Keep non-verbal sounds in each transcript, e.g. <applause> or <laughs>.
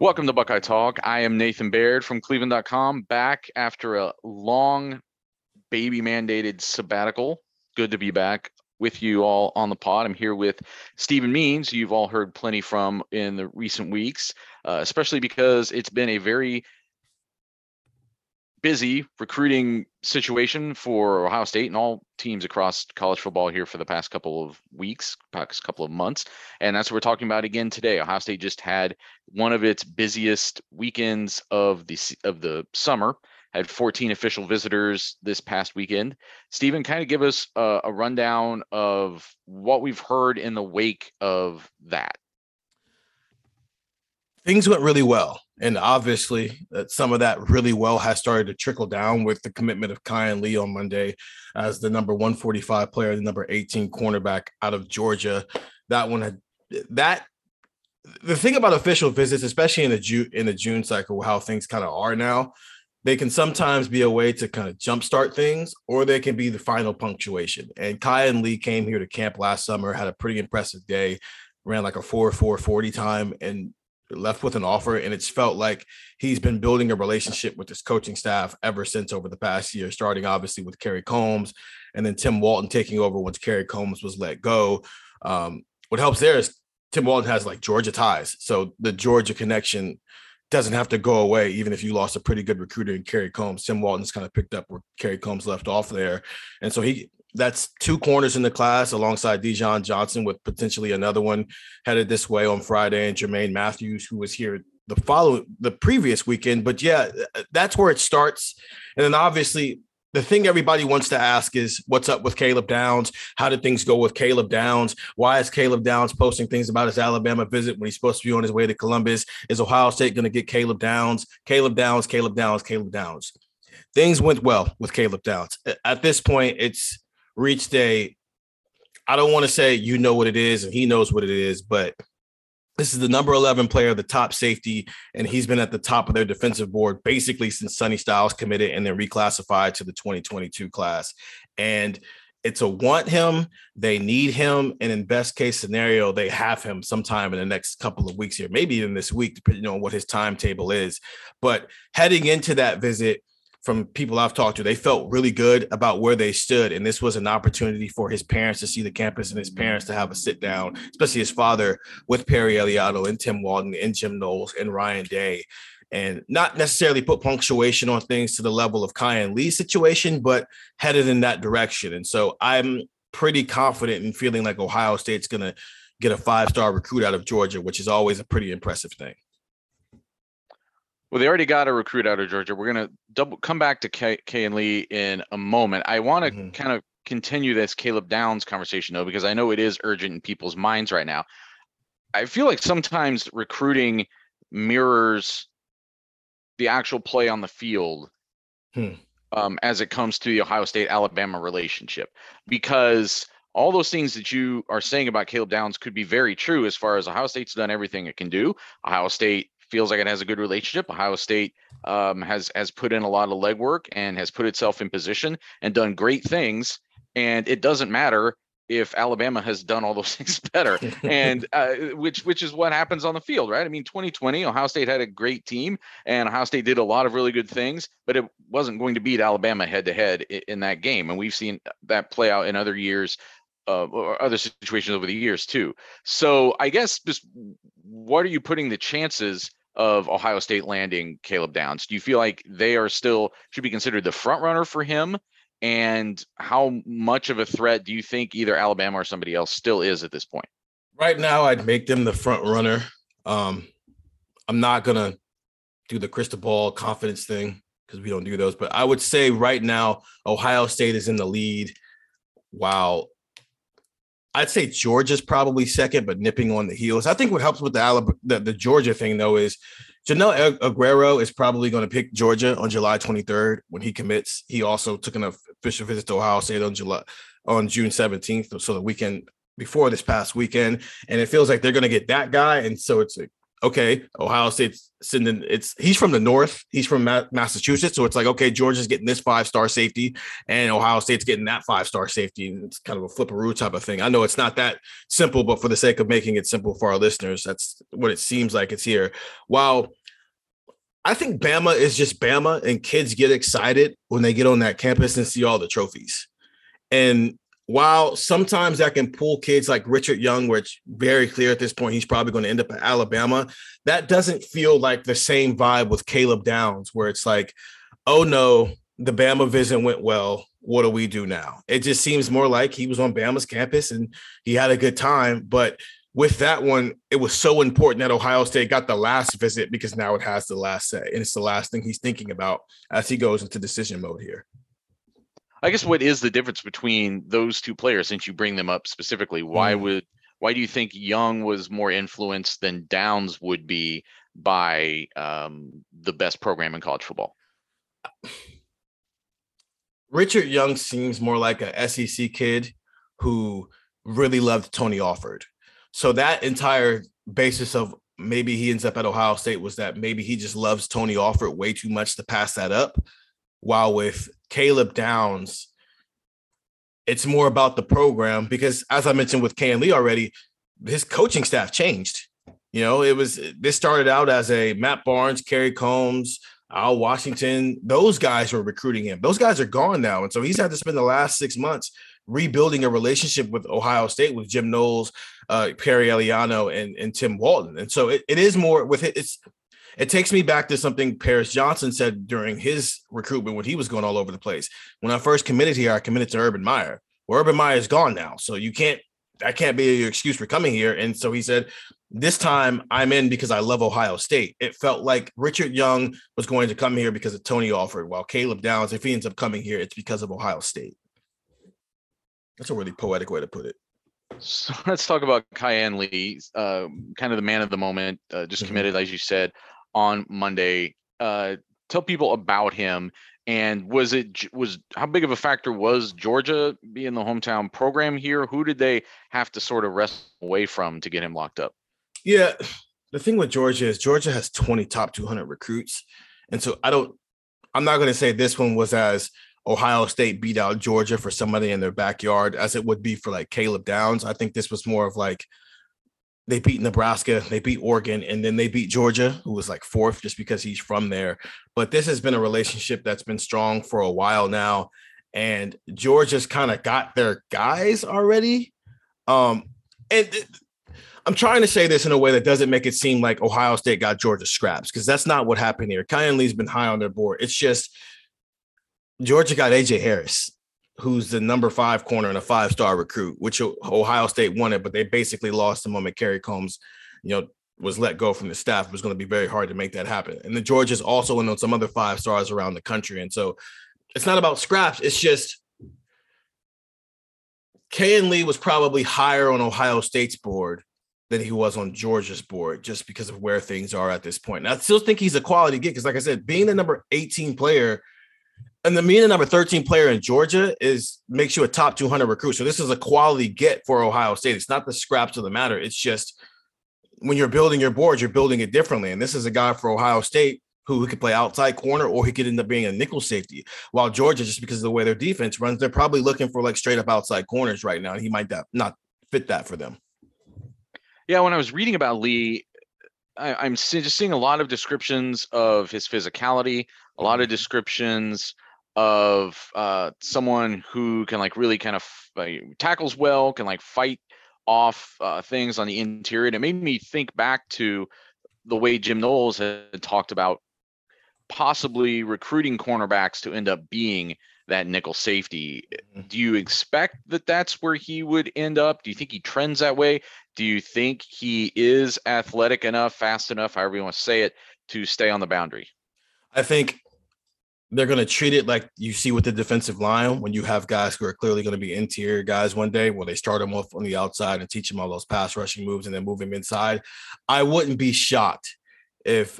Welcome to Buckeye Talk. I am Nathan Baird from Cleveland.com, back after a long baby mandated sabbatical. Good to be back with you all on the pod. I'm here with Stephen Means, you've all heard plenty from in the recent weeks, uh, especially because it's been a very busy recruiting situation for Ohio State and all teams across college football here for the past couple of weeks, past couple of months. And that's what we're talking about again today. Ohio State just had one of its busiest weekends of the of the summer. Had 14 official visitors this past weekend. Stephen, kind of give us a, a rundown of what we've heard in the wake of that. Things went really well. And obviously, uh, some of that really well has started to trickle down with the commitment of Kayin Lee on Monday as the number 145 player, the number 18 cornerback out of Georgia. That one had that. The thing about official visits, especially in the June in the June cycle, how things kind of are now, they can sometimes be a way to kind of jumpstart things, or they can be the final punctuation. And Kayin Lee came here to camp last summer, had a pretty impressive day, ran like a 4 4 40 time, and left with an offer and it's felt like he's been building a relationship with his coaching staff ever since over the past year starting obviously with Kerry Combs and then Tim Walton taking over once Kerry Combs was let go. Um, what helps there is Tim Walton has like Georgia ties so the Georgia connection doesn't have to go away even if you lost a pretty good recruiter in Kerry Combs. Tim Walton's kind of picked up where Kerry Combs left off there and so he that's two corners in the class alongside Dijon Johnson with potentially another one headed this way on Friday and Jermaine Mathews, who was here the follow the previous weekend. But yeah, uh, uh, that's where it starts. And then obviously the thing everybody wants to ask is what's up with Caleb Downs? How did things go with Caleb Downs? Why is Caleb Downs posting things about his Alabama visit when he's supposed to be on his way to Columbus? Is Ohio State going to get Caleb Downs? Caleb Downs, Caleb Downs, Caleb Downs. Things went well with Caleb Downs. At this point, it's reached a I don't want to say you know what it is and he knows what it is, but this is the number 11 player, the top safety, and he's been at the top of their defensive board basically since Sonny Styles committed and then reclassified to the 2022 class. And it's a want him, they need him, and in best case scenario, they have him sometime in the next couple of weeks here, maybe even this week, depending on what his timetable is. But heading into that visit, from people I've talked to, they felt really good about where they stood. And this was an opportunity for his parents to see the campus and his mm-hmm. parents to have a sit down, especially his father with Perry Eliano and Tim Walton and Jim Knowles and Ryan Day. And not necessarily put punctuation on things to the level of Kayin Lee's situation, but headed in that direction. And so I'm pretty confident in feeling like Ohio State's going to get a five star recruit out of Georgia, which is always a pretty impressive thing. Well, they already got a recruit out of Georgia. We're gonna double come back to Kay, Kay and Lee in a moment. I want to mm-hmm. kind of continue this Caleb Downs conversation though, because I know it is urgent in people's minds right now. I feel like sometimes recruiting mirrors the actual play on the field hmm. um, as it comes to the Ohio State Alabama relationship, because all those things that you are saying about Caleb Downs could be very true as far as Ohio State's done everything it can do. Ohio State feels like it has a good relationship. Ohio State um, has has put in a lot of legwork and has put itself in position and done great things. And it doesn't matter if Alabama has done all those <laughs> things better, <laughs> and uh, which which is what happens on the field, right? I mean, 2020, Ohio State had a great team, and Ohio State did a lot of really good things, but it wasn't going to beat Alabama head to head in that game, and we've seen that play out in other years uh, or other situations over the years too. So I guess just what are you putting the chances of Ohio State landing Caleb Downs? Do you feel like they are still should be considered the front runner for him? And how much of a threat do you think either Alabama or somebody else still is at this point? Right now, I'd make them the front runner. Um, I'm not gonna do the crystal ball confidence thing because we don't do those. But I would say right now, Ohio State is in the lead. While I'd say Georgia's probably second, but nipping on the heels. I think what helps with the Alabama, the, the Georgia thing though is Joenel Aguero is probably going to pick Georgia on July 23rd when he commits. He also took an official visit to Ohio State on July on June 17th, so the weekend before this past weekend, and it feels like they're going to get that guy, and so it's a okay, Ohio State's sending it's he's from the north, he's from Massachusetts, so it's like okay, Georgia's getting this five star safety, and Ohio State's getting that five star safety. It's kind of a flipperoo type of thing. I know it's not that simple, but for the sake of making it simple for our listeners, that's what it seems like it's here. While I think Bama is just Bama, and kids get excited when they get on that campus and see all the trophies. And while sometimes that can pull kids like Richard Young, which very clear at this point he's probably going to end up at Alabama, that doesn't feel like the same vibe with Caleb Downs, where it's like, oh no, the Bama visit went well. What do we do now? It just seems more like he was on Bama's campus and he had a good time. But with that one, it was so important that Ohio State got the last visit because now it has the last say. And it's the last thing he's thinking about as he goes into decision mode here. I guess what is the difference between those two players since you bring them up specifically? Why mm. would why do you think Young was more influenced than Downs would be by um, the best program in college football? Richard Young seems more like a SEC kid who really loved Tony Alford. So that entire basis of maybe he ends up at Ohio State was that maybe he just loves Tony Alford way too much to pass that up. While with Caleb Downs, it's more about the program because, as I mentioned with Kayin Lee already, his coaching staff changed. You know, it was this started out as a Matt Barnes, Kerry Combs, Al Washington. Those guys were recruiting him. Those guys are gone now, and so he's had to spend the last six months rebuilding a relationship with Ohio State with Jim Knowles, uh, Perry Eliano, and and Tim Walton. And so it, it is more with it. It's it takes me back to something Paris Johnson said during his recruitment when he was going all over the place. When I first committed here, I committed to Urban Meyer. Well, Urban Meyer is gone now, so you can't. That can't be your excuse for coming here. And so he said, "This time I'm in because I love Ohio State." It felt like Richard Young was going to come here because of Tony Alford, while Caleb Downs, if he ends up coming here, it's because of Ohio State. That's a really poetic way to put it. So <laughs> let's talk about Kayin Lee, uh, kind of the man of the moment, uh, just mm-hmm. committed, as you said on Monday. Uh, tell people about him and was it was how big of a factor was Georgia being the hometown program here? Who did they have to sort of wrest away from to get him locked up? Yeah, the thing with Georgia is Georgia has 20 top 200 recruits, and so I don't. I'm not going to say this one was as Ohio State beat out Georgia for somebody in their backyard as it would be for like Caleb Downs. I think this was more of like they beat Nebraska, they beat Oregon, and then they beat Georgia, who was like fourth just because he's from there. But this has been a relationship that's been strong for a while now. And Georgia's kind of got their guys already. Um, and I'm trying to say this in a way that doesn't make it seem like Ohio State got Georgia scraps, because that's not what happened here. Kayin Lee's been high on their board. It's just Georgia got AJ Harris who's the number five corner and a five star recruit, which Ohio State wanted, but they basically lost the moment Kerry Combs, you know, was let go from the staff. It was going to be very hard to make that happen. And the Georgia's also in on some other five stars around the country. And so it's not about scraps. It's just Kayin Lee was probably higher on Ohio State's board than he was on Georgia's board just because of where things are at this point. And I still think he's a quality get because, like I said, being the number 18 player – and the mean number 13 player in Georgia is makes you a top 200 recruit. So this is a quality get for Ohio State. It's not the scraps of the matter. It's just when you're building your board, you're building it differently. And this is a guy for Ohio State who, who could play outside corner or he could end up being a nickel safety. While Georgia, just because of the way their defense runs, they're probably looking for like straight up outside corners right now. And he might not fit that for them. Yeah, when I was reading about Lee, I, am just seeing a lot of descriptions of his physicality, a lot of descriptions of uh, someone who can like really kind of like, tackles well, can like fight off uh, things on the interior. And it made me think back to the way Jim Knowles had talked about possibly recruiting cornerbacks to end up being that nickel safety. Mm-hmm. Do you expect that that's where he would end up? Do you think he trends that way? Do you think he is athletic enough, fast enough, however you want to say it, to stay on the boundary? I think they're going to treat it like you see with the defensive line when you have guys who are clearly going to be interior guys one day where they start them off on the outside and teach them all those pass rushing moves and then move them inside. I wouldn't be shocked if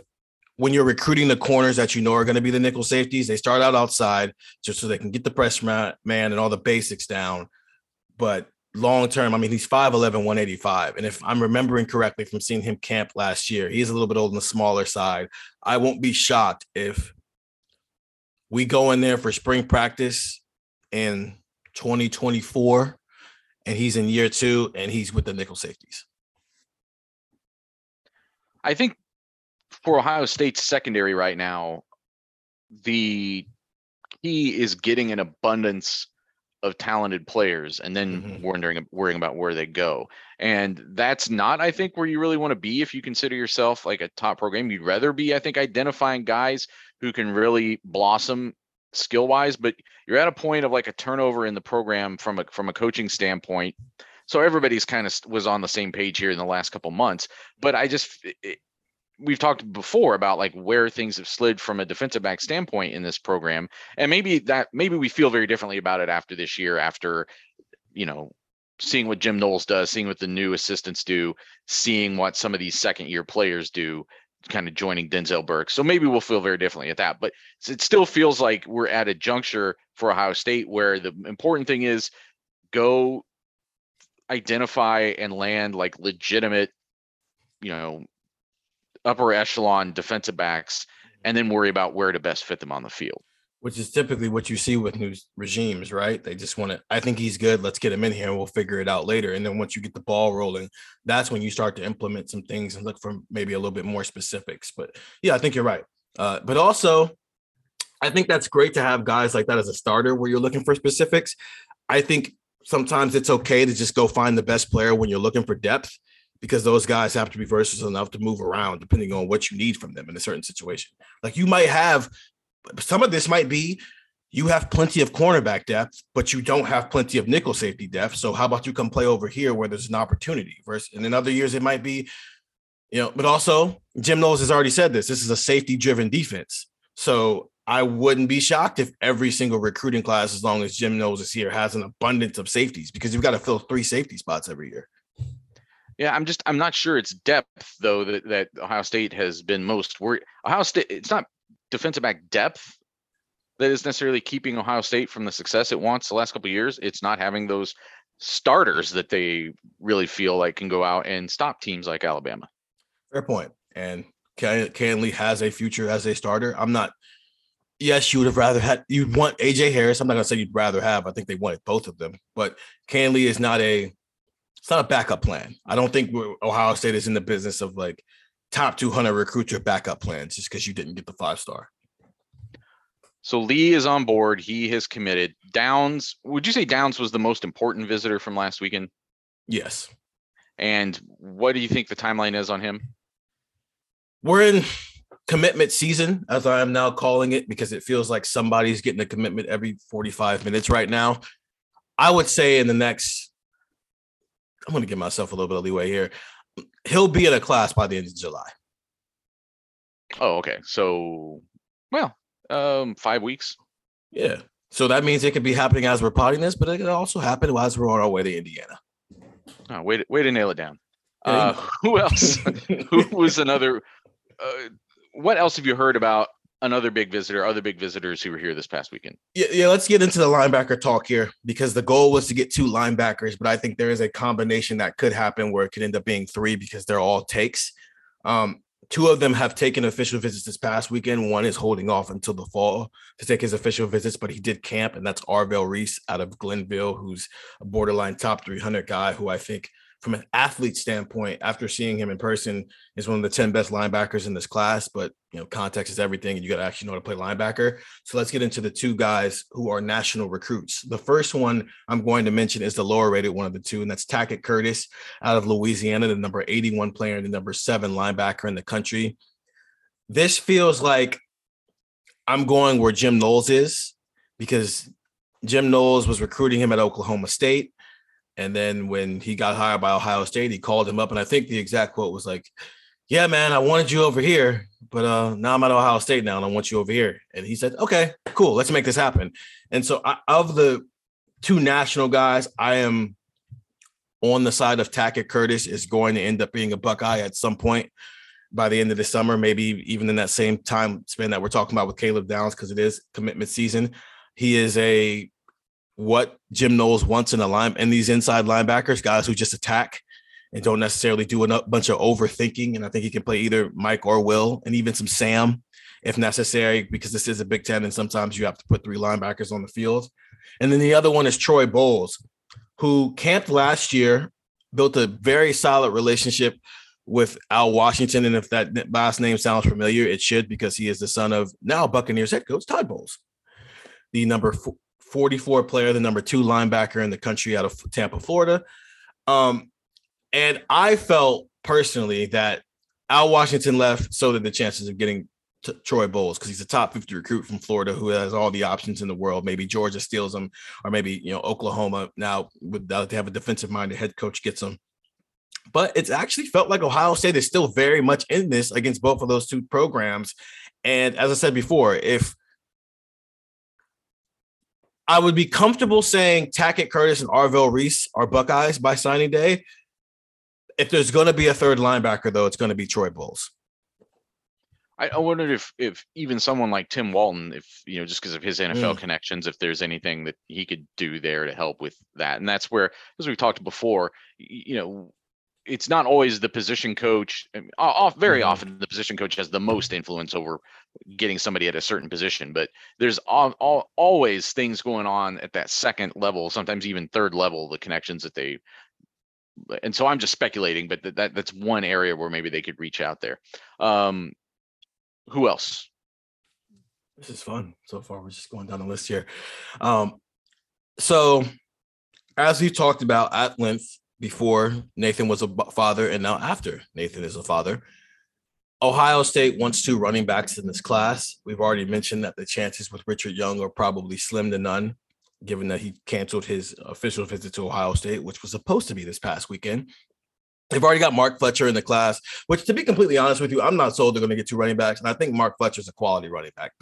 when you're recruiting the corners that you know are going to be the nickel safeties, they start out outside just so they can get the press man and all the basics down. But long term, I mean, he's 5'11, 185. And if I'm remembering correctly from seeing him camp last year, he's a little bit old on the smaller side. I won't be shocked if we go in there for spring practice in 2024 and he's in year two and he's with the nickel safeties. I think for Ohio State's secondary right now, the key is getting an abundance of talented players and then mm-hmm. wondering worrying about where they go. And that's not, I think, where you really want to be if you consider yourself like a top program. You'd rather be, I think, identifying guys who can really blossom skill wise, but you're at a point of like a turnover in the program from a from a coaching standpoint. So everybody's kind of was on the same page here in the last couple months. But I just it, we've talked before about like where things have slid from a defensive back standpoint in this program and maybe that maybe we feel very differently about it after this year after you know seeing what Jim Knowles does seeing what the new assistants do seeing what some of these second year players do kind of joining Denzel Burke. So maybe we'll feel very differently at that but it still feels like we're at a juncture for Ohio State where the important thing is go identify and land like legitimate you know upper echelon defensive backs and then worry about where to best fit them on the field. Which is typically what you see with new regimes, right? They just want to, I think he's good. Let's get him in here and we'll figure it out later. And then once you get the ball rolling, that's when you start to implement some things and look for maybe a little bit more specifics. But yeah, I think you're right. Uh, but also, I think that's great to have guys like that as a starter where you're looking for specifics. I think sometimes it's okay to just go find the best player when you're looking for depth because those guys have to be versatile enough to move around depending on what you need from them in a certain situation. Like you might have some of this might be you have plenty of cornerback depth, but you don't have plenty of nickel safety depth. So how about you come play over here where there's an opportunity? Versus, and in other years it might be, you know, but also Jim Knowles has already said this. This is a safety driven defense. So I wouldn't be shocked if every single recruiting class, as long as Jim Knowles is here, has an abundance of safeties because you've got to fill three safety spots every year. Yeah, I'm just I'm not sure it's depth though that, that Ohio State has been most worried. Ohio State, it's not defensive back depth that is necessarily keeping Ohio State from the success it wants the last couple years. It's not having those starters that they really feel like can go out and stop teams like Alabama. Fair point. And Kayin Lee has a future as a starter. I'm not. Yes, you would have rather had you'd want AJ Harris. I'm not gonna say you'd rather have. I think they wanted both of them, but Kayin Lee is not a it's not a backup plan. I don't think Ohio State is in the business of like top 200 recruit your backup plans just because you didn't get the five star. So Lee is on board. He has committed. Downs, would you say Downs was the most important visitor from last weekend? Yes. And what do you think the timeline is on him? We're in commitment season, as I am now calling it, because it feels like somebody's getting a commitment every 45 minutes right now. I would say in the next I'm going to give myself a little bit of leeway here. He'll be in a class by the end of July. Oh, okay. So, well, um, five weeks. Yeah. So that means it could be happening as we're potting this, but it could also happen as we're on our way to Indiana. Oh, way to, way to nail it down. Uh, <laughs> who else? who <laughs> was another? Uh, what else have you heard about another big visitor, other big visitors who were here this past weekend. Yeah, yeah, let's get into the linebacker talk here because the goal was to get two linebackers, but I think there is a combination that could happen where it could end up being three because they're all takes. Um, two of them have taken official visits this past weekend. One is holding off until the fall to take his official visits, but he did camp, and that's Arvell Reese out of Glenville, who's a borderline top 300 guy who I think from an athlete standpoint, after seeing him in person, is one of the 10 best linebackers in this class. But you know, context is everything, and you got to actually know how to play linebacker. So let's get into the two guys who are national recruits. The first one I'm going to mention is the lower rated one of the two, and that's Tackett Curtis out of Louisiana, the number 81 player and the number seven linebacker in the country. This feels like I'm going where Jim Knowles is because Jim Knowles was recruiting him at Oklahoma State. And then when he got hired by Ohio State, he called him up. And I think the exact quote was like, Yeah, man, I wanted you over here, but uh, now I'm at Ohio State now and I want you over here. And he said, Okay, cool, let's make this happen. And so, I, of the two national guys, I am on the side of Tackett Curtis is going to end up being a Buckeye at some point by the end of the summer, maybe even in that same time span that we're talking about with Caleb Downs, because it is commitment season. He is a what Jim Knowles wants in a line and these inside linebackers, guys who just attack and don't necessarily do a bunch of overthinking. And I think he can play either Mike or Will, and even some Sam if necessary, because this is a Big Ten, and sometimes you have to put three linebackers on the field. And then the other one is Troy Bowles, who camped last year, built a very solid relationship with Al Washington. And if that last name sounds familiar, it should because he is the son of now Buccaneers head coach Todd Bowles, the number 44 player, the number two linebacker in the country out of Tampa, Florida. Um, and I felt personally that Al Washington left, so did the chances of getting t- Troy Bowles because he's a top 50 recruit from Florida who has all the options in the world. Maybe Georgia steals him, or maybe you know Oklahoma now with they have a defensive minded head coach gets him. But it's actually felt like Ohio State is still very much in this against both of those two programs. And as I said before, if I would be comfortable saying Tackett Curtis and Arvell Reese are Buckeyes by signing day. If there's going to be a third linebacker, though, it's going to be Troy Bowles. I, I wondered if if even someone like Tim Walton, if you know, just because of his NFL mm. connections, if there's anything that he could do there to help with that. And that's where, as we've talked before, you know, it's not always the position coach. off very mm-hmm. often, the position coach has the most influence over getting somebody at a certain position. But there's all, all, always things going on at that second level, sometimes even third level. The connections that they, and so I'm just speculating, but that, that that's one area where maybe they could reach out there. Um, who else? This is fun so far. We're just going down the list here. Um, so as we've talked about at length before Nathan was a father and now after Nathan is a father. Ohio State wants two running backs in this class. We've already mentioned that the chances with Richard Young are probably slim to none, given that he canceled his official visit to Ohio State, which was supposed to be this past weekend. They've already got Mark Fletcher in the class, which, to be completely honest with you, I'm not sold they're going to get two running backs. And I think Mark Fletcher's a quality running back,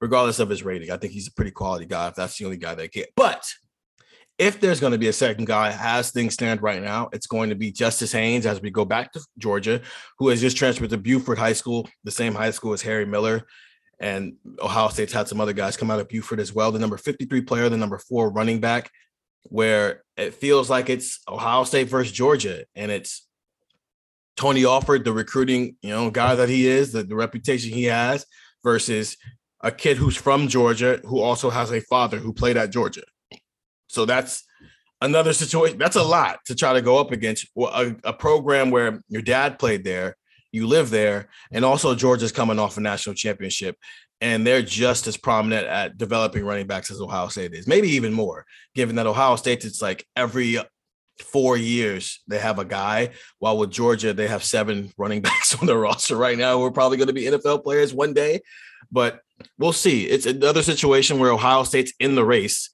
regardless of his rating. I think he's a pretty quality guy if that's the only guy they get. But if there's going to be a second guy, as things stand right now, it's going to be Justice Haynes as we go back to Georgia, who has just transferred to Buford High School, the same high school as Harry Miller. And Ohio State's had some other guys come out of Buford as well. The number 53 player, the number four running back, where it feels like it's Ohio State versus Georgia. And it's Tony Alford, the recruiting, you know, guy that he is, the, the reputation he has, versus a kid who's from Georgia who also has a father who played at Georgia. So that's another situation. That's a lot to try to go up against a, a program where your dad played there, you live there, and also Georgia's coming off a national championship. And they're just as prominent at developing running backs as Ohio State is, maybe even more, given that Ohio State, it's like every four years they have a guy, while with Georgia, they have seven <laughs> running backs on the roster right now. We're probably going to be NFL players one day, but we'll see. It's another situation where Ohio State's in the race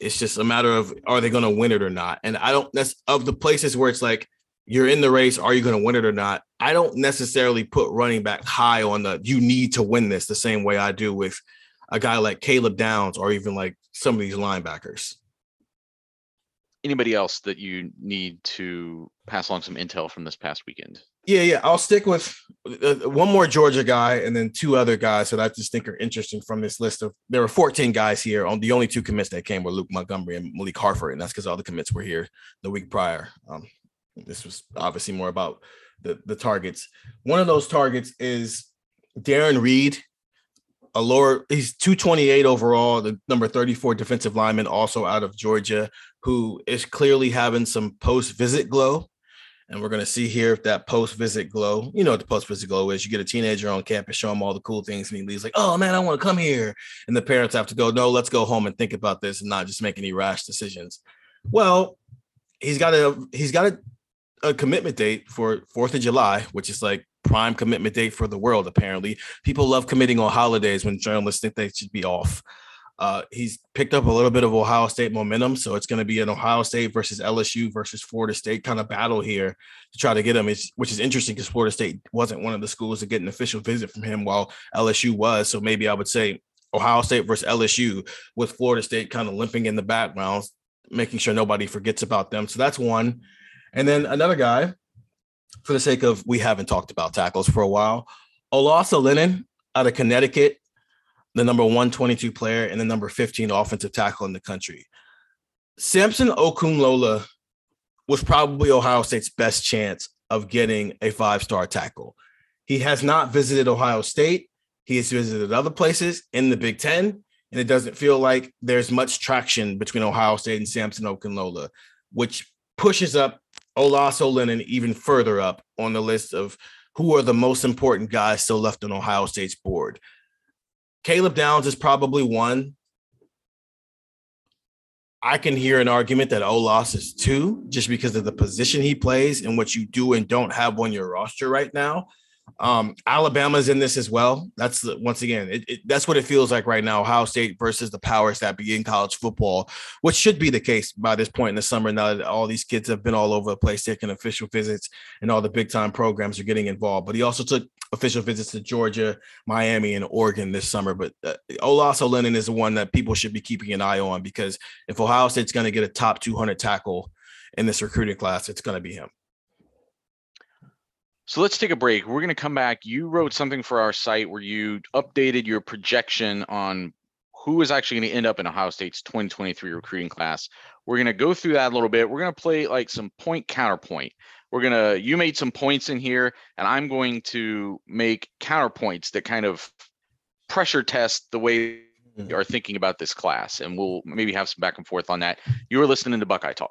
it's just a matter of are they going to win it or not. And I don't that's of the places where it's like you're in the race, are you going to win it or not? I don't necessarily put running back high on the you need to win this the same way I do with a guy like Caleb Downs or even like some of these linebackers. Anybody else that you need to pass along some intel from this past weekend? Yeah, yeah. I'll stick with uh, one more Georgia guy and then two other guys that I just think are interesting from this list of. There were 14 guys here. On the only two commits that came were Luke Montgomery and Malik Hartford, and that's because all the commits were here the week prior. Um, this was obviously more about the the targets. One of those targets is Darron Reed, a lower. He's 228 overall, the number 34 defensive lineman, also out of Georgia, who is clearly having some post visit glow And we're going to see here if that post visit glow, you know what the post visit glow is. You get a teenager on campus, show him all the cool things, and he leaves like, oh man, I want to come here. And the parents have to go, no, let's go home and think about this and not just make any rash decisions. Well, he's got a he's got a, a commitment date for Fourth of July, which is like prime commitment date for the world, apparently. People love committing on holidays when journalists think they should be off. Uh, he's picked up a little bit of Ohio State momentum, so it's going to be an Ohio State versus LSU versus Florida State kind of battle here to try to get him. It's, which is interesting because Florida State wasn't one of the schools to get an official visit from him, while LSU was. So maybe I would say Ohio State versus LSU with Florida State kind of limping in the background, making sure nobody forgets about them. So that's one. And then another guy, for the sake of we haven't talked about tackles for a while, Olaus Alinen out of Connecticut the number 122 player and the number 15 offensive tackle in the country. Samson Okunlola was probably Ohio State's best chance of getting a five star tackle. He has not visited Ohio State. He has visited other places in the Big Ten, and it doesn't feel like there's much traction between Ohio State and Samson Okunlola, which pushes up Olaus Alinen even further up on the list of who are the most important guys still left on Ohio State's board. Caleb Downs is probably one. I can hear an argument that Olaus is two, just because of the position he plays and what you do and don't have on your roster right now. Um, Alabama's in this as well. That's the, once again, it, it, that's what it feels like right now. Ohio State versus the powers that be in college football, which should be the case by this point in the summer. Now that all these kids have been all over the place taking official visits and all the big time programs are getting involved. But he also took official visits to Georgia, Miami, and Oregon this summer. But uh, Olaus Alinen is the one that people should be keeping an eye on because if Ohio State's going to get a top 200 tackle in this recruiting class, it's going to be him. So let's take a break. We're going to come back. You wrote something for our site where you updated your projection on who is actually going to end up in Ohio State's 2023 recruiting class. We're going to go through that a little bit. We're going to play like some point counterpoint. We're going to, you made some points in here, and I'm going to make counterpoints that kind of pressure test the way you mm-hmm. are thinking about this class. And we'll maybe have some back and forth on that. You are listening to Buckeye Talk.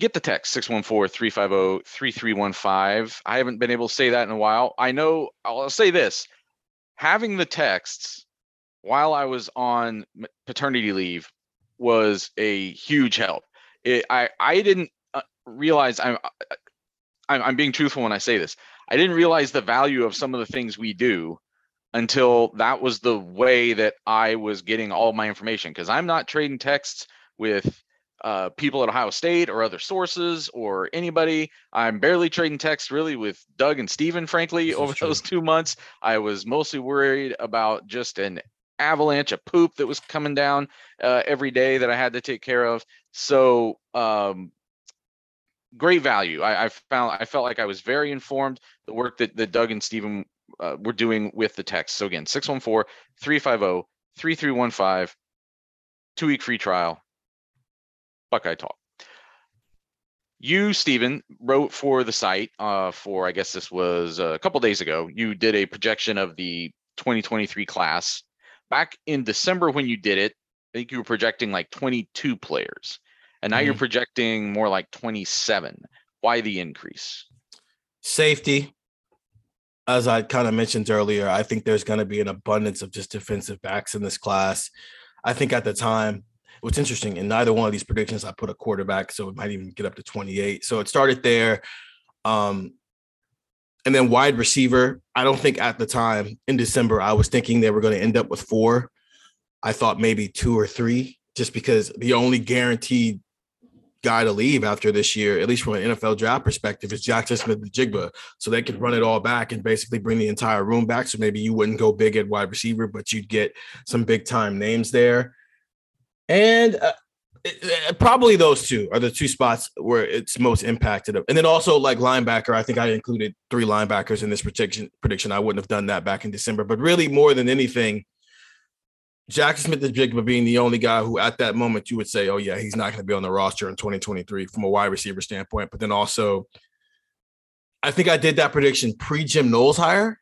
Get the text 614-350-3315. I haven't been able to say that in a while. I know I'll say this. Having the texts while I was on paternity leave was a huge help it, I I didn't uh, realize I'm, uh, I'm I'm being truthful when I say this. I didn't realize the value of some of the things we do until that was the way that I was getting all my information because I'm not trading texts with uh, people at Ohio State or other sources or anybody. I'm barely trading texts really with Doug and Stephen, frankly, over <laughs> those two months. I was mostly worried about just an avalanche of poop that was coming down uh, every day that I had to take care of. So um, great value. I, I, found I felt like I was very informed. The work that, that Doug and Stephen uh, were doing with the text. So again, 614-350-3315, two week free trial. Buckeye Talk. You, Stephen, wrote for the site uh, for I guess this was a couple days ago. You did a projection of the 2023 class back in December when you did it, I think you were projecting like 22 players, and now mm-hmm. you're projecting more like 27. Why the increase? Safety. As I kind of mentioned earlier, I think there's going to be an abundance of just defensive backs in this class. I think at the time, what's interesting, in neither one of these predictions, I put a quarterback, so it might even get up to 28. So it started there. Um, and then wide receiver, I don't think at the time in December, I was thinking they were going to end up with four. I thought maybe two or three, just because the only guaranteed guy to leave after this year, at least from an NFL draft perspective, is Jackson Smith-Njigba. So they could run it all back and basically bring the entire room back. So maybe you wouldn't go big at wide receiver, but you'd get some big time names there. And uh, it, probably those two are the two spots where it's most impacted. And then also like linebacker, I think I included three linebackers in this prediction. Prediction I wouldn't have done that back in December, but really more than anything, Jackson Smith-Njigba being the only guy who at that moment you would say, oh yeah, he's not going to be on the roster in 2023 from a wide receiver standpoint. But then also, I think I did that prediction pre Jim Knowles hire,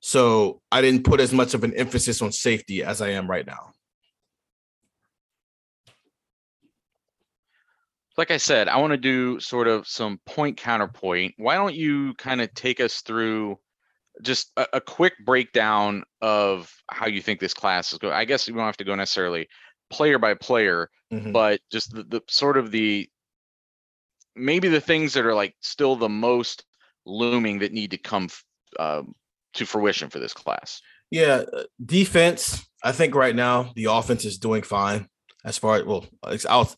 so I didn't put as much of an emphasis on safety as I am right now. Like I said, I want to do sort of some point counterpoint. Why don't you kind of take us through just a, a, quick breakdown of how you think this class is going? I guess we don't have to go necessarily player by player, mm-hmm. but just the, the sort of the maybe the things that are like still the most looming that need to come um, to fruition for this class. Yeah, uh, defense. I think right now the offense is doing fine as far as well. It's out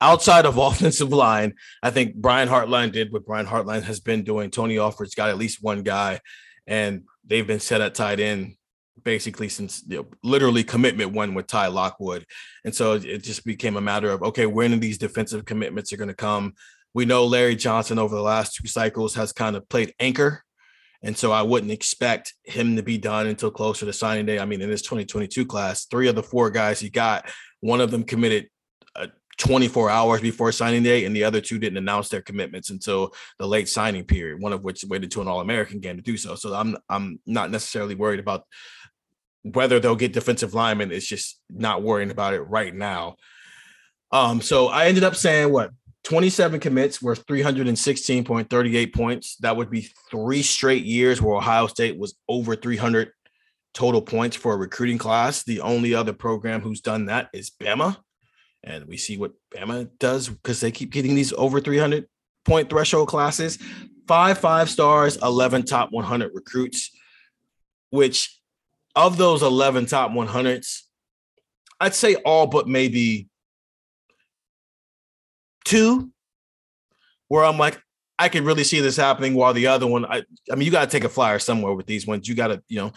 outside of <laughs> offensive line, I think Brian Hartline did what Brian Hartline has been doing. Tony Alford's got at least one guy, and they've been set at tight end basically since you know, literally commitment one with Ty Lockwood. And so it just became a matter of okay, when these defensive commitments are going to come. We know Larry Johnson over the last two cycles has kind of played anchor. And so I wouldn't expect him to be done until closer to signing day. I mean, in this 2022 class, three of the four guys he got, one of them committed 24 hours before signing day, and the other two didn't announce their commitments until the late signing period. One of which waited to an All American game to do so. So I'm I'm not necessarily worried about whether they'll get defensive linemen. It's just not worrying about it right now. Um, so I ended up saying what 27 commits worth 316.38 points. That would be three straight years where Ohio State was over 300 total points for a recruiting class. The only other program who's done that is Bama and we see what Bama does because they keep getting these over 300 point threshold classes. Five five stars, 11 top 100 recruits, which of those 11 top 100s, I'd say all but maybe two, where I'm like, I can really see this happening. While the other one, I, I mean, you got to take a flyer somewhere with these ones. You got to, you know,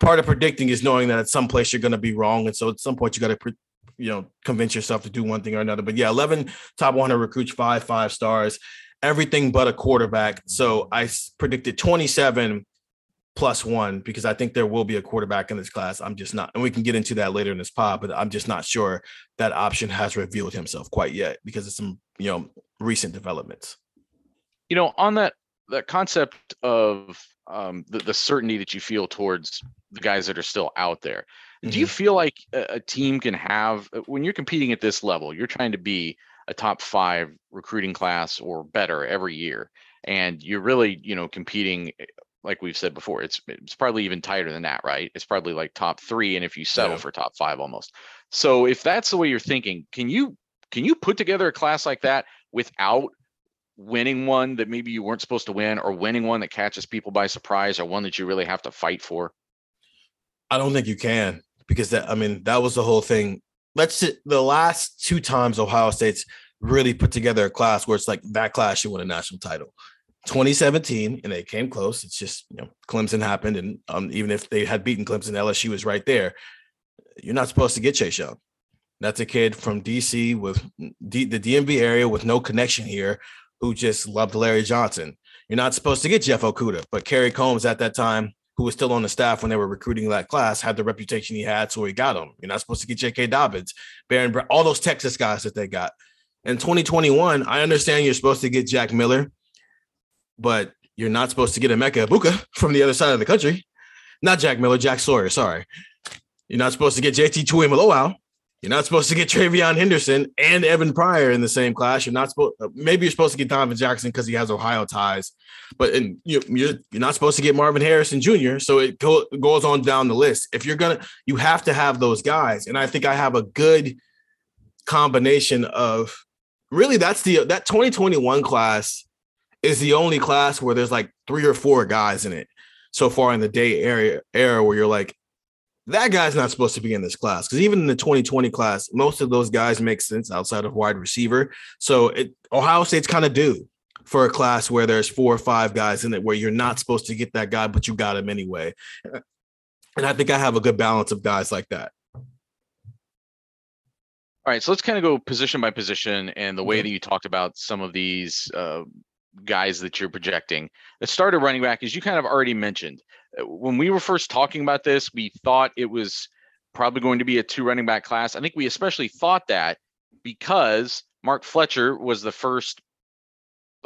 part of predicting is knowing that at some place you're going to be wrong, and so at some point you got to pre- you know convince yourself to do one thing or another. But yeah, 11 top 100 recruits, five five stars, everything but a quarterback. So I predicted 27 plus one because I think there will be a quarterback in this class. I'm just not, and we can get into that later in this pod, but I'm just not sure that option has revealed himself quite yet because of some you know recent developments. You know, on that that concept of um, the, the certainty that you feel towards the guys that are still out there. Mm-hmm. Do you mm-hmm. feel like a, a team can have uh, when you're competing at this level, you're trying to be a top five recruiting class or better every year, and you're really, you know, competing eh, like we've said before, it's it's probably even tighter than that, right? It's probably like top three, and if you settle yeah. for top five, almost. So if that's the way you're thinking, can you can you put together a class like that without winning one that maybe you weren't supposed to win, or winning one that catches people by surprise, or one that you really have to fight for? I don't think you can because that I mean that was the whole thing. Let's see, the last two times Ohio State's really put together a class where it's like that class should win a national title. 2017, and they came close. It's just you know Clemson happened, and um, even if they had beaten Clemson, LSU was right there. You're not supposed to get Chase Young. That's a kid from DC with D, the DMV area with no connection here, who just loved Larry Johnson. You're not supposed to get Jeff Okudah, but Kerry Combs at that time who was still on the staff when they were recruiting that class, had the reputation he had, so he got him. You're not supposed to get J.K. Dobbins, Baron, all those Texas guys that they got. In 2021, I understand you're supposed to get Jack Miller, but you're not supposed to get Emeka Egbuka from the other side of the country. Not Jack Miller, Jack Sawyer. Sorry, you're not supposed to get JT Tuimoloau You're not supposed to get TreVeyon Henderson and Evan Pryor in the same class. You're not supposed. Uh, maybe you're supposed to get Donovan Jackson because he has Ohio ties, but and you, you're you're not supposed to get Marvin Harrison Jr. So it go, goes on down the list. If you're gonna, you have to have those guys, and I think I have a good combination of really that's the that 2021 class is the only class where there's like three or four guys in it so far in the day area era where you're like that guy's not supposed to be in this class because even in the 2020 class, most of those guys make sense outside of wide receiver. So it, Ohio State's kind of due for a class where there's four or five guys in it where you're not supposed to get that guy, but you got him anyway. And I think I have a good balance of guys like that. All right, so let's kind of go position by position and the way that you talked about some of these uh, guys that you're projecting. The starter running back, as you kind of already mentioned, when we were first talking about this, we thought it was probably going to be a two running back class. I think we especially thought that because Mark Fletcher was the first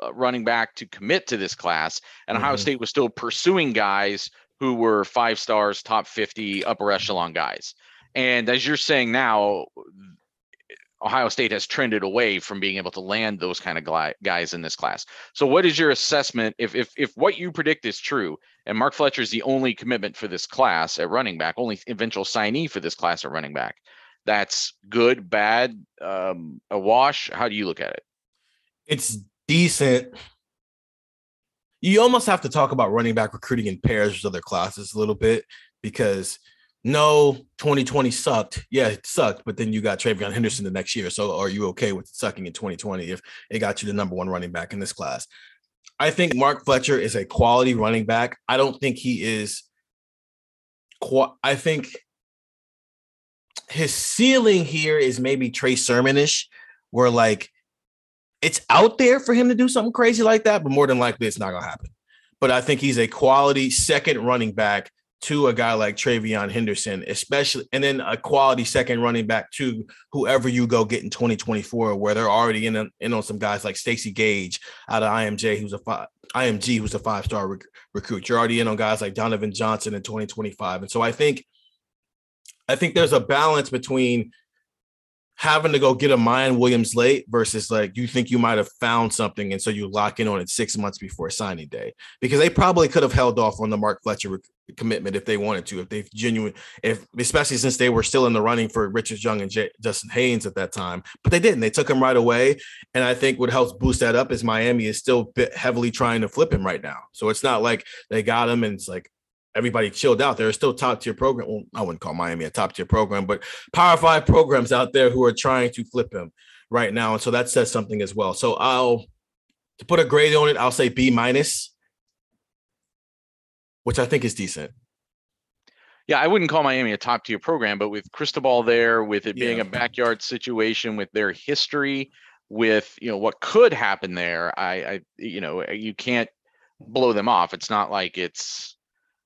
uh, running back to commit to this class, and mm-hmm. Ohio State was still pursuing guys who were five stars, top 50, upper echelon guys. And as you're saying now, Ohio State has trended away from being able to land those kind of guys in this class. So, what is your assessment if if if what you predict is true, and Mark Fletcher is the only commitment for this class at running back, only eventual signee for this class at running back? That's good, bad, um, a wash. How do you look at it? It's decent. You almost have to talk about running back recruiting in pairs with other classes a little bit because no, 2020 sucked. Yeah, it sucked, but then you got TreVeyon Henderson the next year. So are you okay with sucking in 2020 if it got you the number one running back in this class? I think Mark Fletcher is a quality running back. I don't think he is. I think his ceiling here is maybe Trey Sermonish, where like it's out there for him to do something crazy like that, but more than likely it's not gonna happen. But I think he's a quality second running back to a guy like TreVeyon Henderson, especially, and then a quality second running back to whoever you go get in 2024, where they're already in, in on some guys like Stacy Gage out of IMJ, who's a five, IMG, who's a five star rec- recruit. You're already in on guys like Donovan Johnson in 2025, and so I think, I think there's a balance between having to go get a Miyan Williams late versus like you think you might have found something and so you lock in on it six months before signing day. Because they probably could have held off on the Mark Fletcher commitment if they wanted to if they genuine if especially since they were still in the running for Richard Young and J- Justice Haynes at that time. But they didn't. They took him right away and I think what helps boost that up is Miami is still heavily trying to flip him right now. So it's not like they got him and it's like everybody chilled out. There are still top tier program. Well, I wouldn't call Miami a top tier program, but Power Five programs out there who are trying to flip him right now, and so that says something as well. So I'll to put a grade on it, I'll say B minus, which I think is decent. Yeah, I wouldn't call Miami a top tier program, but with Cristobal there, with it being yeah. a backyard situation, with their history, with you know what could happen there, I, I you know you can't blow them off. It's not like it's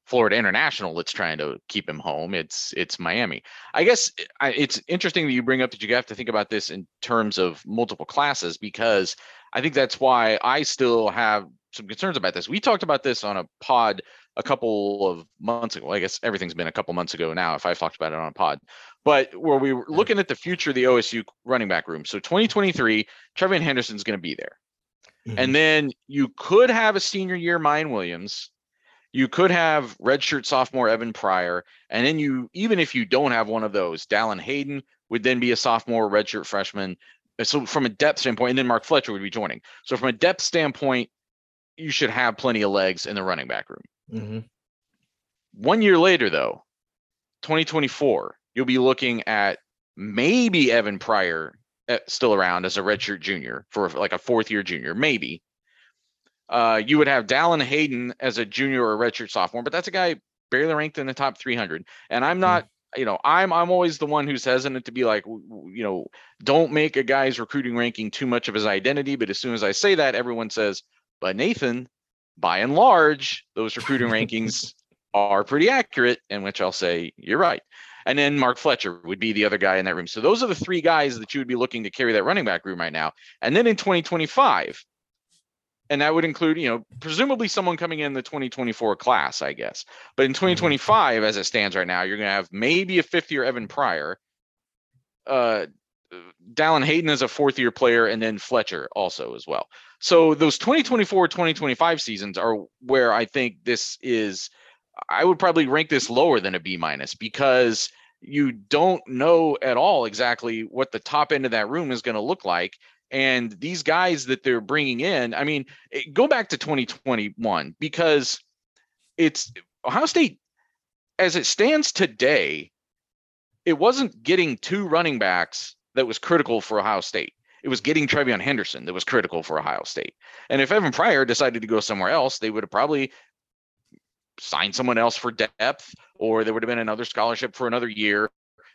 Florida International that's trying to keep him home. It's it's Miami. I guess eh, it's interesting that you bring up that you have to think about this in terms of multiple classes because I think that's why I still have some concerns about this. We talked about this on a pod a couple of months ago. I guess everything's been a couple months ago now if I've talked about it on a pod. But where we were looking at the future of the OSU running back room. So 2023, TreVeyon Henderson's going to be there. Mm-hmm. And then you could have a senior year Miyan Williams you could have redshirt sophomore Evan Pryor, and then you even if you don't have one of those, Dallan Hayden would then be a sophomore redshirt freshman. So from a depth standpoint, and then Mark Fletcher would be joining. So from a depth standpoint, you should have plenty of legs in the running back room. Mm-hmm. One year later, though, 2024, you'll be looking at maybe Evan Pryor eh, still around as a redshirt junior for like a fourth year junior, maybe uh, you would have Dallan Hayden as a junior or a redshirt sophomore, but that's a guy barely ranked in the top 300. And I'm not, mm. you know, I'm I'm always the one who's hesitant to be like, you know, don't make a guy's recruiting ranking too much of his identity. But as soon as I say that, everyone says, but Nathan, by and large, those recruiting rankings are pretty accurate. In which I'll say, you're right. And then Mark Fletcher would be the other guy in that room. So those are the three guys that you would be looking to carry that running back room right now. And then in 2025, and that would include you know presumably someone coming in the 2024 class i guess but in 2025 mm-hmm. as it stands right now you're going to have maybe a fifth year evan pryor uh, Dallan Hayden is a fourth year player, and then Fletcher also as well. So those 2024 2025 seasons are where I think this is. I would probably rank this lower than a B minus because you don't know at all exactly what the top end of that room is going to look like. And these guys that they're bringing in, I mean, eh, go back to 2021 because it's Ohio State, as it stands today, it wasn't getting two running backs that was critical for Ohio State. It was getting TreVeyon Henderson that was critical for Ohio State. And if Evan Pryor decided to go somewhere else, they would have probably signed someone else for depth, or there would have been another scholarship for another year.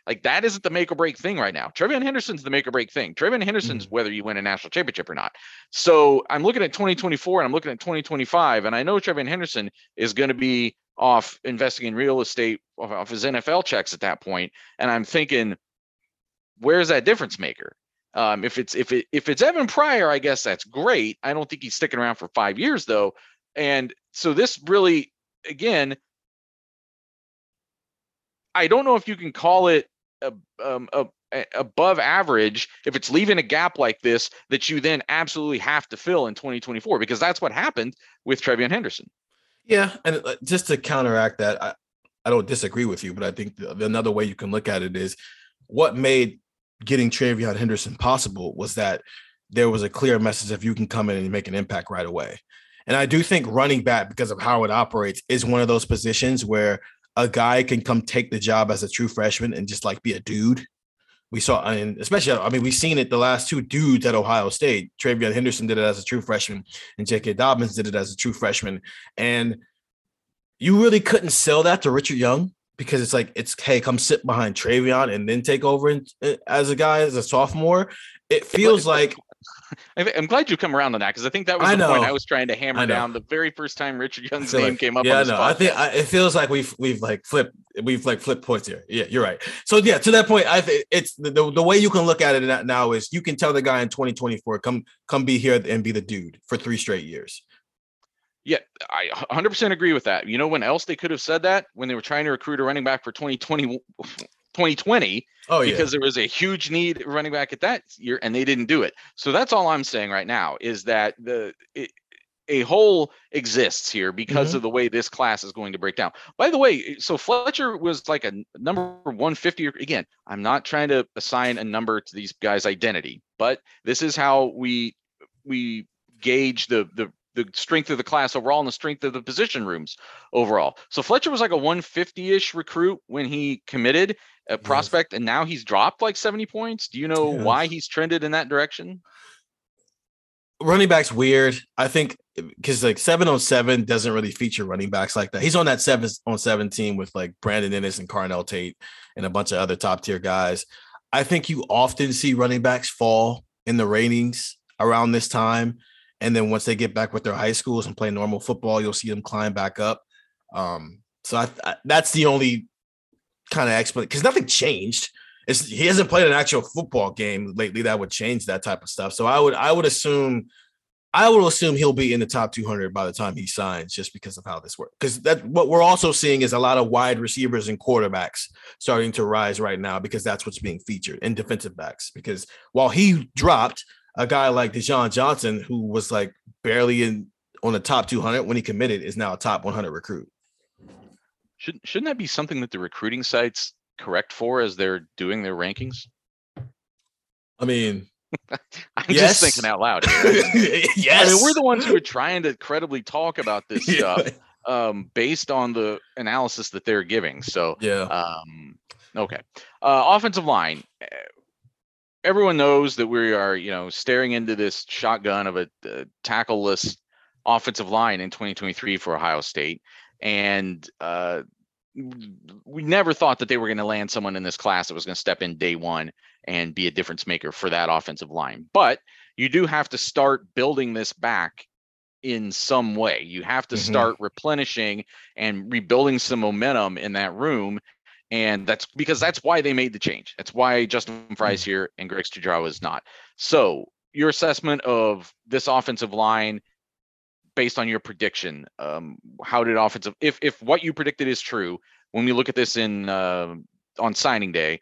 Like that isn't the make or break thing right now. TreVeyon Henderson's the make or break thing. TreVeyon Henderson's mm-hmm. whether you win a national championship or not. So I'm looking at 2024 and I'm looking at 2025, and I know TreVeyon Henderson is going to be off investing in real estate off, off his NFL checks at that point, and I'm thinking, where's that difference maker? Um, if it's if it if it's Evan Pryor, I guess that's great. I don't think he's sticking around for five years though, and so this really again, I don't know if you can call it um, above average if it's leaving a gap like this that you then absolutely have to fill in 2024 because that's what happened with TreVeyon Henderson. Yeah, and uh, just to counteract that, I, I don't disagree with you, but I think the, another way you can look at it is what made getting TreVeyon Henderson possible was that there was a clear message of you can come in and make an impact right away. And I do think running back, because of how it operates, is one of those positions where a guy can come take the job as a true freshman and just like be a dude. We saw, I mean, especially, I mean, we've seen it the last two dudes at Ohio State. TreVeyon Henderson did it as a true freshman, and J.K. Dobbins did it as a true freshman. And you really couldn't sell that to Richard Young because it's like, it's, hey, come sit behind TreVeyon and then take over in, uh, as a guy, as a sophomore. It feels like <laughs> I'm glad you come around on that because I think that was the point I was trying to hammer down the very first time Richard Young's name like, came up. Yeah, no, I think I, it feels like we've we've like flipped we've like flipped points here. Yeah, you're right. So yeah, to that point, I think it's the, the, the way you can look at it now is you can tell the guy in 2024 come come be here and be the dude for three straight years. Yeah, I 100% agree with that. You know when else they could have said that when they were trying to recruit a running back for 2020 2020 oh, because there was a huge need running back at that year and they didn't do it. So that's all I'm saying right now is that the it, a hole exists here because mm-hmm. of the way this class is going to break down. By the way, so Fletcher was like a number 150 again. I'm not trying to assign a number to these guys' identity, but this is how we we gauge the the the strength of the class overall and the strength of the position rooms overall. So Fletcher was like a 150-ish recruit when he committed a prospect, yes. and now he's dropped like 70 points. Do you know yes. why he's trended in that direction? Running backs weird. I think because like 707 doesn't really feature running backs like that. He's on that seven on 17 with like Brandon Inniss and Carnell Tate and a bunch of other top tier guys. I think you often see running backs fall in the ratings around this time and then once they get back with their high schools and play normal football, you'll see them climb back up. Um, so I, I, that's the only kind of explanation because nothing changed. It's, he hasn't played an actual football game lately that would change that type of stuff. So I would I would assume I would assume he'll be in the top 200 by the time he signs, just because of how this works. Because that what we're also seeing is a lot of wide receivers and quarterbacks starting to rise right now because that's what's being featured in defensive backs. Because while he dropped, a guy like Deshaun Johnson, who was like barely in on the top 200 when he committed, is now a top 100 recruit. Shouldn't shouldn't that be something that the recruiting sites correct for as they're doing their rankings? I mean, <laughs> I'm yes. just thinking out loud here. <laughs> yes, I mean we're the ones who are trying to credibly talk about this <laughs> stuff um, based on the analysis that they're giving. So yeah, um, okay. Uh, offensive line everyone knows that we are, you know, staring into this shotgun of a, a tackleless offensive line in 2023 for Ohio State, and uh, we never thought that they were going to land someone in this class that was going to step in day one and be a difference maker for that offensive line. But you do have to start building this back in some way. You have to mm-hmm. start replenishing and rebuilding some momentum in that room and that's because that's why they made the change. That's why Justin Frye's mm. here and Greg Studrawa is not. So your assessment of this offensive line based on your prediction, um, how did offensive if if what you predicted is true, when we look at this in uh, on signing day,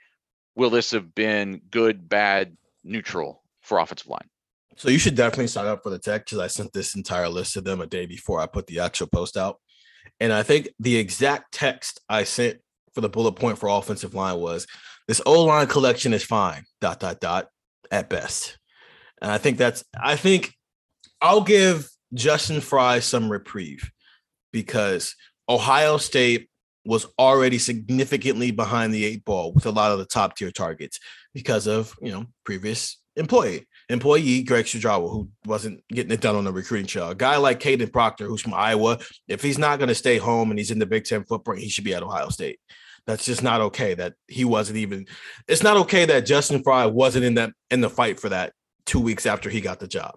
will this have been good, bad, neutral for offensive line? So you should definitely sign up for the tech because I sent this entire list to them a day before I put the actual post out. And I think the exact text I sent for the bullet point for offensive line was this O line collection is fine, dot, dot, dot, at best. And I think that's, I think I'll give Justin Frye some reprieve because Ohio State was already significantly behind the eight ball with a lot of the top tier targets because of, you know, previous employee employee Greg Studrawa, who wasn't getting it done on the recruiting show. A guy like Kadyn Proctor, who's from Iowa, if he's not going to stay home and he's in the Big Ten footprint, he should be at Ohio State. That's just not okay. That he wasn't even. It's not okay that Justin Frye wasn't in that in the fight for that two weeks after he got the job.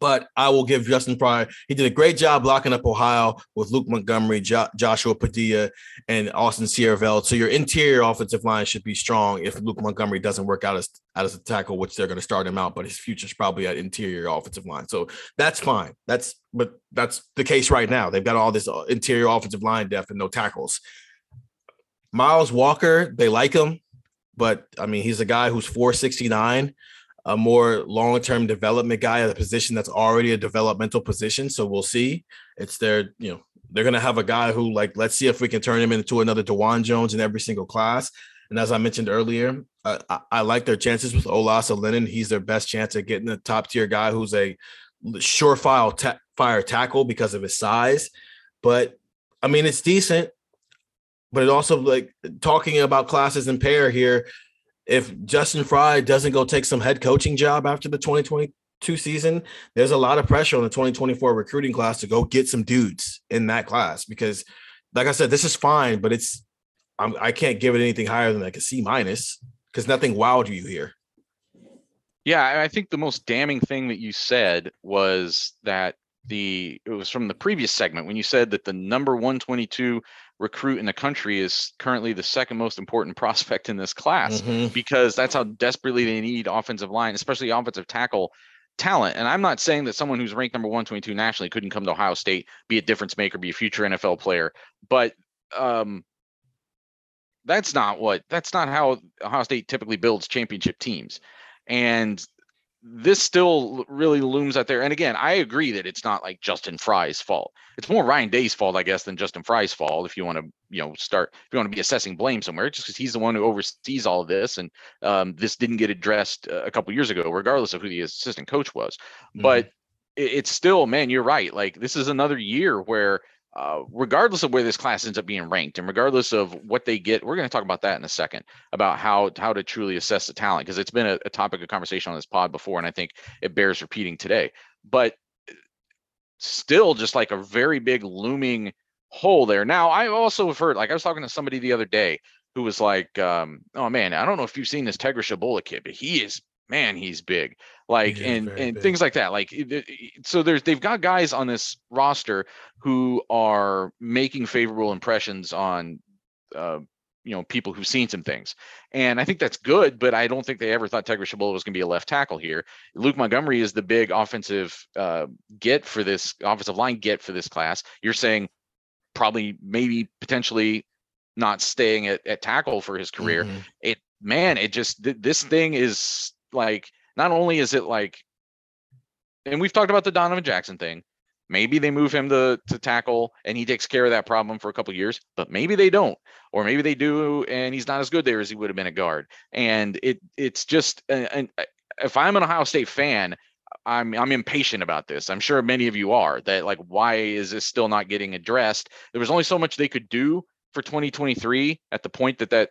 But I will give Justin Frye. He did a great job blocking up Ohio with Luke Montgomery, jo- Joshua Padilla, and Austin Siereveld. So your interior offensive line should be strong if Luke Montgomery doesn't work out as, as a tackle, which they're going to start him out. But his future's probably at interior offensive line. So that's fine. That's but that's the case right now. They've got all this uh, interior offensive line depth and no tackles. Miles Walker, they like him, but I mean he's a guy who's 469 a more long-term development guy at a position that's already a developmental position. So we'll see. It's their, you know, they're gonna have a guy who like, let's see if we can turn him into another Dawand Jones in every single class. And as I mentioned earlier, I, I, like their chances with Olaus Alinen. He's their best chance at getting a top tier guy who's a surefire ta- fire tackle because of his size. But I mean, it's decent. But it also like talking about classes and pair here if Justin Frye doesn't go take some head coaching job after the 2022 season, there's a lot of pressure on the 2024 recruiting class to go get some dudes in that class because, like I said, this is fine, but it's I'm, I can not give it anything higher than like a C minus because nothing wowed you here. Yeah, I think the most damning thing that you said was that the it was from the previous segment when you said that the number 122 recruit in the country is currently the second most important <laughs> prospect in this class mm-hmm. because that's how desperately they need offensive line, especially offensive tackle talent. And I'm not saying that someone who's ranked number 122 nationally couldn't come to Ohio State, be a difference maker, be a future NFL player, but um, that's not what that's not how Ohio State typically builds championship teams. And this still really looms out there. And again, I agree that it's not like Justin Frye's fault. It's more Ryan Day's fault, I guess, than Justin Frye's fault. If you want to, you know, start, if you want to be assessing blame somewhere, just because he's the one who oversees all of this, and um, this didn't get addressed uh, a couple years ago, regardless of who the assistant coach was. Mm-hmm. But it's still, man, you're right. Like this is another year where uh, regardless of where this class ends up being ranked and regardless of what they get, we're going to talk about that in a second about how how to truly assess the talent because it's been a, a, topic of conversation on this pod before, and I think it bears repeating today. But still, just like a very big looming hole there. Now, I also have heard, like I was talking to somebody the other day who was like, um, "Oh man, I don't know if you've seen this Tegra Tshabola kid, but he is man, he's big. Like and and big. things like that. Like so there's they've got guys on this roster who are making favorable impressions on uh, you know people who've seen some things and i think that's good but i don't think they ever thought tegra Tshabola was going to be a left tackle here luke montgomery is the big offensive uh, get for this offensive line get for this class you're saying probably maybe potentially not staying at, at tackle for his career mm-hmm. it man it just th- this thing is like not only is it like and we've talked about the Donovan Jackson thing. Maybe they move him to to tackle and he takes care of that problem for a couple years, but maybe they don't, or maybe they do and he's not as good there as he would have been at guard. And it it's just and if I'm an Ohio State fan, I'm I'm impatient about this. I'm sure many of you are. That like why is this still not getting addressed? There was only so much they could do for 2023 at the point that that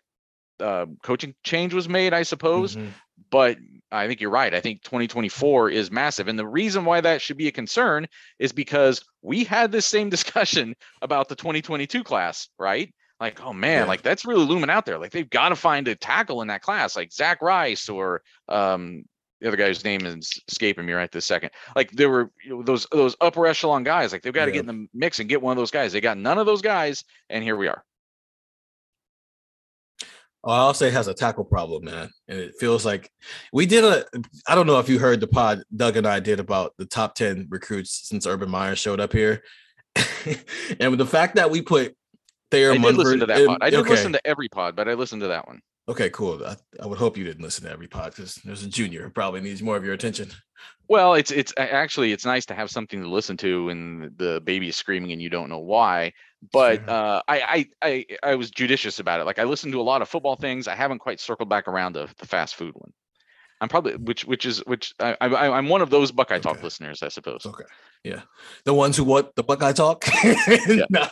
uh, coaching change was made, I suppose. Mm-hmm. But I think you're right. I think 2024 is massive. And the reason why that should be a concern is because we had this same <laughs> discussion about the 2022 class, right? Like, oh man, yeah. like that's really looming out there. Like they've got to find a tackle in that class, like Zach Rice or um, the other guy's name is escaping me right this second. Like there were you know, those those upper echelon guys. Like they've got to yeah. get in the mix and get one of those guys. They got none of those guys, and here we are. Oh, I'll say has a tackle problem, man. And it feels like we did a I don't know if you heard the pod Doug and I did about the top 10 recruits since Urban Meyer showed up here. <laughs> and with the fact that we put Thayer I Munford, did listen to that pod. I did okay. listen to every pod, but I listened to that one. Okay, cool. I, I would hope you didn't listen to every pod because there's a junior who probably needs more of your attention. Well, it's it's actually it's nice to have something to listen to when the baby is screaming and you don't know why. But Sure. uh, I, I I I was judicious about it. Like I listened to a lot of football things. I haven't quite circled back around to the fast food one. I'm probably which which is which I, I I'm one of those Buckeye Talk listeners, I suppose. Okay. Yeah. The ones who want the Buckeye talk. <laughs> No.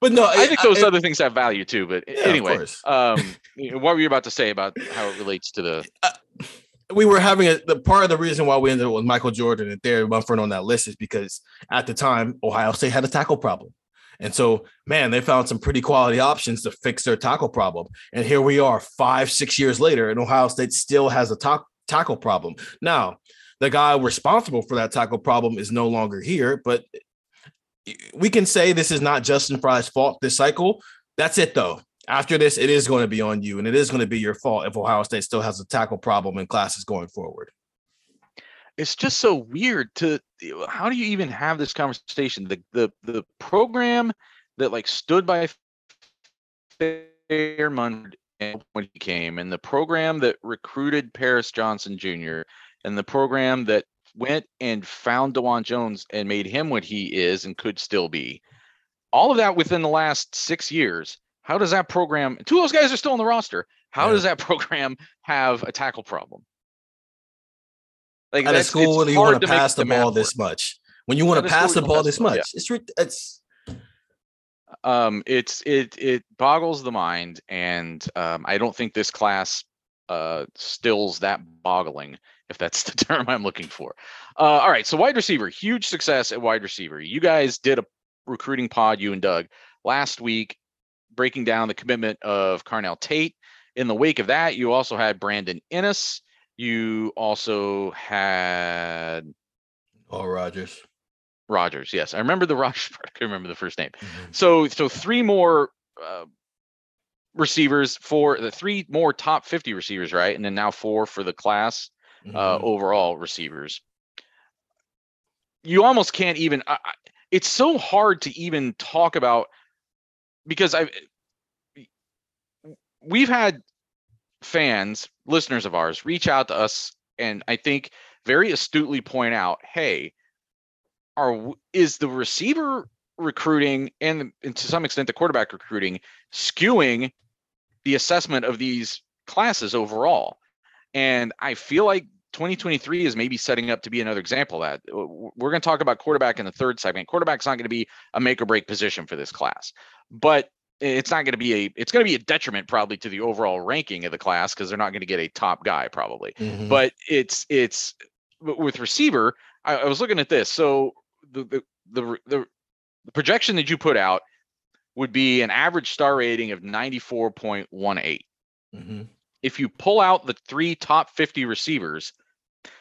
But no, I think those I- other things have value too. But Yeah, anyway, um, what were you about to say about how it relates to the? we were having a the part of the reason why we ended up with Michael Jordan and Thayer Munford on that list is because at the time Ohio State had a tackle problem. And so, man, they found some pretty quality options to fix their tackle problem. And here we are, five, six years later, and Ohio State still has a ta- tackle problem. Now, the guy responsible for that tackle problem is no longer here, but we can say this is not Justin Frye's fault this cycle. That's it, though. After this, it is going to be on you, and it is going to be your fault if Ohio State still has a tackle problem in classes going forward. It's just so weird to. How do you even have this conversation? The the the program that like stood by Fairmont when he came, and the program that recruited Paris Johnson Jr. and the program that went and found Dawand Jones and made him what he is and could still be. All of that within the last six years. How does that program? Two of those guys are still on the roster. How Yeah. does that <laughs> program have a tackle problem? Like At a school where you want to pass the ball this much, when you want to pass the ball this much, yeah. it's it's um it's it it boggles the mind and um i don't think this class uh stills that boggling if that's the <laughs> term i'm looking for. Uh all right so wide receiver huge success at wide receiver. You guys did a recruiting pod you and doug last week breaking down the commitment of carnell tate. In the wake of that you also had brandon inniss. You also had all Rogers. rogers yes. I remember the <laughs> rogers part i couldn't remember the first name. Mm-hmm. so so three more uh, receivers for the three more top 50 receivers right? And then now four for the class uh Mhm. overall receivers you almost can't even I- it's so hard to even talk about because i we've had fans listeners of ours reach out to us and i think very astutely point out hey are is the receiver recruiting and, and to some extent the quarterback recruiting skewing the assessment of these classes overall and i feel like 2023 is maybe setting up to be another example of that. We're going to talk about quarterback in the third segment. Quarterback's not going to be a make or break position for this class but it's not going to be a it's going to be a detriment probably to the overall ranking of the class because they're not going to get a top guy probably. Mhm. but it's it's with receiver I, I was looking at this. So the, the the the projection that you put out would be an average star rating of 94.18 Mhm. if you pull out the three top 50 receivers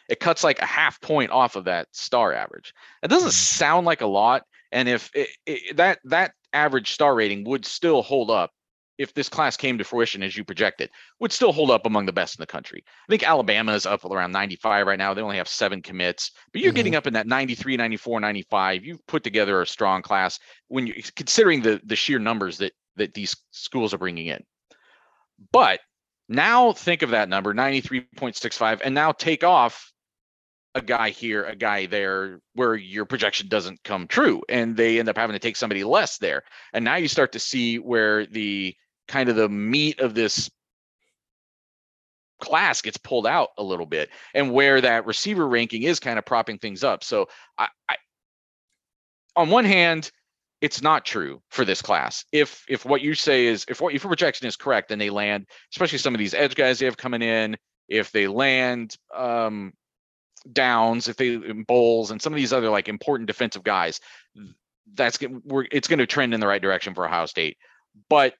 it cuts like a half point off of that star average. It doesn't Mhm. sound like a lot and if it, it, that that average star rating would still hold up if this class came to fruition as you projected would still hold up among the best in the country. I think alabama is up around 95 right now. They only have seven commits but you're getting up in that 93 94 95 you've put together a strong class when you're considering the the sheer numbers that that these schools are bringing in. But now think of that number 93.65 and now take off a guy here, a guy there, where your projection doesn't come true, and they end up having to take somebody less there. And now you start to see where the kind of the meat of this class gets pulled out a little bit, and where that receiver ranking is kind of propping things up. So I, I on one hand, it's not true for this class. If if what you say is if what if your projection is correct, then they land, especially some of these edge guys they have coming in. If they land um, downs, if they bowls, and some of these other like important defensive guys, that's we're it's going to trend in the right direction for Ohio State. But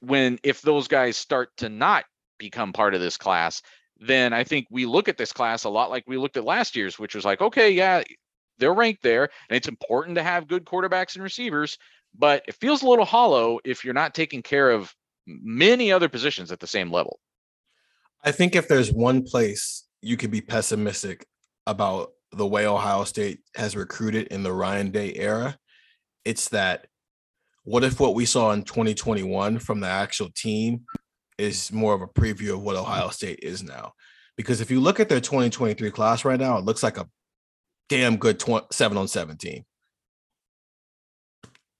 when if those guys start to not become part of this class, then I think we look at this class a lot like we looked at last year's, which was like, okay, yeah, they're ranked there, and it's important to have good quarterbacks and receivers, but it feels a little hollow if you're not taking care of many other positions at the same level. I think if there's one place you could be pessimistic about the way Ohio State has recruited in the Ryan Day era, it's that what if what we saw in 2021 from the actual team is more of a preview of what Ohio State is now. Because if you look at their 2023 class right now, it looks like a damn good 20, 7 on 17.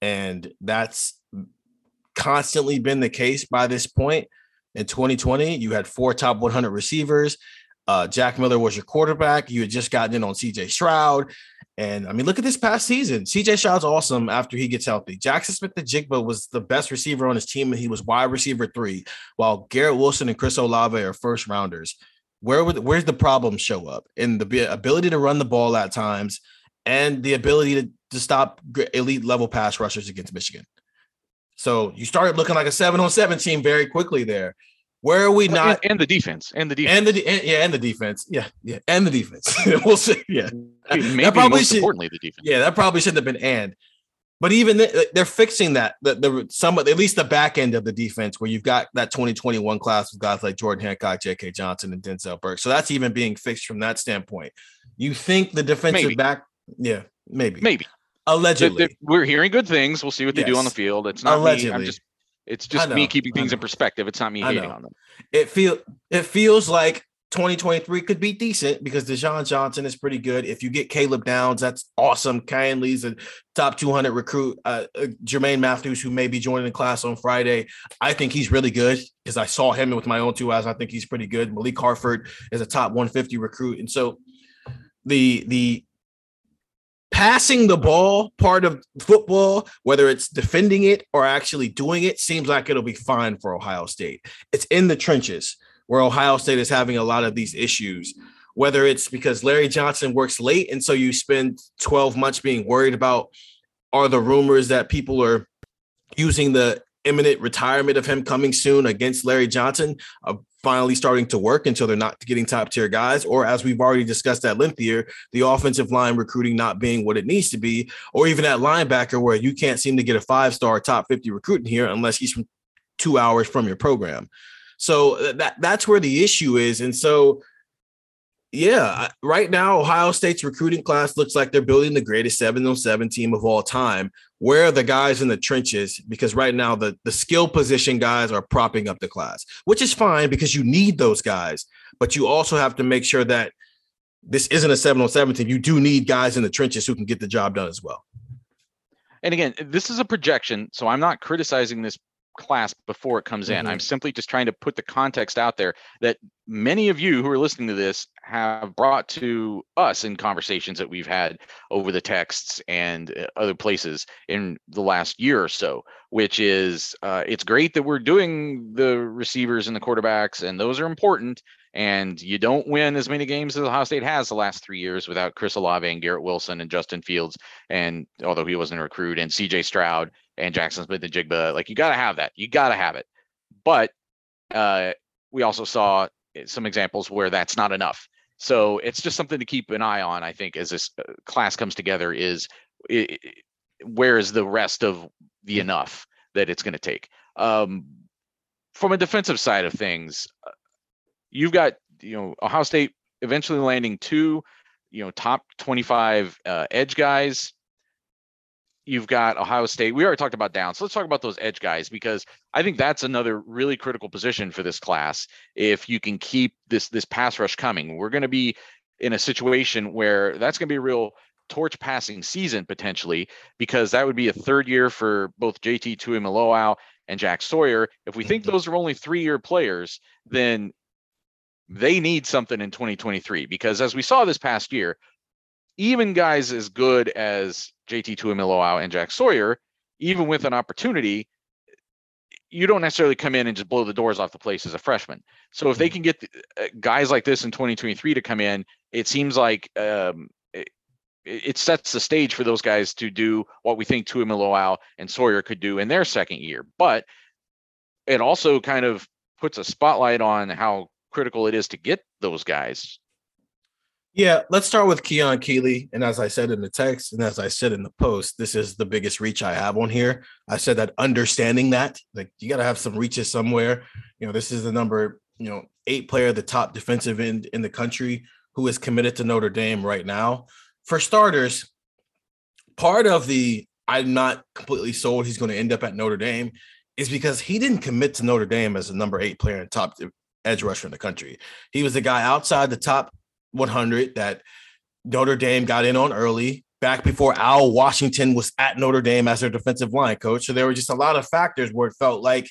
And that's constantly been the case by this point. In 2020, you had four top 100 receivers. Uh, Jack Miller was your quarterback. You had just gotten in on CJ Stroud. And I mean, look at this past season. CJ Stroud's awesome after he gets healthy. Jackson Smith-Njigba was the best receiver on his team, and he was wide receiver three, while Garrett Wilson and Chris Olave are first rounders. Where would where's the problem show up? In the ability to run the ball at times and the ability to, to stop elite level pass rushers against Michigan. So you started looking like a seven on seven team very quickly there. Where are we not? And, and the defense, and the defense, and the and, yeah, and the defense, yeah, yeah, and the defense. <laughs> we'll see. Yeah, maybe probably most should, importantly the defense. Yeah, that probably shouldn't have been and. But even they're fixing that. The, the some at least the back end of the defense, where you've got that 2021 class with guys like Jordan Hancock, J.K. Johnson, and Denzel Burke. So that's even being fixed from that standpoint. You think the defensive maybe. back? Yeah, maybe, maybe. Allegedly, they're, they're, we're hearing good things. We'll see what they yes. do on the field. It's not allegedly. Me. I'm just it's just me keeping things in perspective. It's not me hating on them. It feel it feels like 2023 could be decent because Deshaun Johnson is pretty good. If you get Caleb Downs, that's awesome. Kayin Lee's a top 200 recruit. Uh, uh, Jermaine Mathews, who may be joining the class on Friday, I think he's really good because I saw him with my own two eyes. I think he's pretty good. Malik Hartford is a top 150 recruit, and so the the passing the ball part of football, whether it's defending it or actually doing it, seems like it'll be fine for Ohio State. It's in the trenches where Ohio State is having a lot of these issues, whether it's because Larry Johnson works late. And so you spend 12 months being worried about are the rumors that people are using the imminent retirement of him coming soon against Larry Johnson uh, finally starting to work until they're not getting top tier guys, or as we've already discussed at length here, the offensive line recruiting not being what it needs to be, or even at linebacker where you can't seem to get a five star top 50 recruit in here unless he's from two hours from your program. So uh, that that's where the issue is. And so yeah, right now Ohio State's recruiting class looks like they're building the greatest 7 on 7 team of all time. Where are the guys in the trenches? Because right now the, the skill position guys are propping up the class, which is fine because you need those guys. But you also have to make sure that this isn't a 7 on 7 team. You do need guys in the trenches who can get the job done as well. And again, this is a projection, so I'm not criticizing this class before it comes in. Mm-hmm. I'm simply just trying to put the context out there that many of you who are listening to this have brought to us in conversations that we've had over the texts and uh, other places in the last year or so, which is uh, it's great that we're doing the receivers and the quarterbacks, and those are important. And you don't win as many games as Ohio State has the last three years without Chris Olave and Garrett Wilson and Justin Fields, and although he wasn't a recruit, and CJ Stroud and Jackson Smith-Njigba. Like you got to have that. You got to have it. But uh, we also saw some examples where that's not enough. So it's just something to keep an eye on. I think as this uh, class comes together, is it, where is the rest of the enough that it's going to take? Um, from a defensive side of things, uh, you've got you know Ohio State eventually landing two, you know, top 25 uh, edge guys. You've got Ohio State. We already talked about down, so let's talk about those edge guys because I think that's another really critical position for this class. If you can keep this this pass rush coming, we're going to be in a situation where that's going to be a real torch passing season potentially because that would be a third year for both JT Tuimoloau and Jack Sawyer. If we think mm-hmm. those are only three year players, then they need something in 2023 because as we saw this past year, even guys as good as JT Tuimoloau and Jack Sawyer, even with an opportunity, you don't necessarily come in and just blow the doors off the place as a freshman. So if they mm-hmm. can get uh, guys like this in 2023 to come in, it seems like um, it, it, sets the stage for those guys to do what we think Tuimoloau and Sawyer could do in their second year. But it also kind of puts a spotlight on how critical it is to get those guys. Yeah, let's start with Keon Keeley. And as I said in the text, and as I said in the post, this is the biggest reach I have on here. I said that understanding that, like you got to have some reaches somewhere. You know, this is the number, you know, eight player, the top defensive end in the country who is committed to Notre Dame right now. For starters, part of the I'm not completely sold he's going to end up at Notre Dame is because he didn't commit to Notre Dame as a number eight player and top edge rusher in the country. He was the guy outside the top 100 that Notre Dame got in on early, back before Al Washington was at Notre Dame as their defensive line coach. So there were just a lot of factors where it felt like,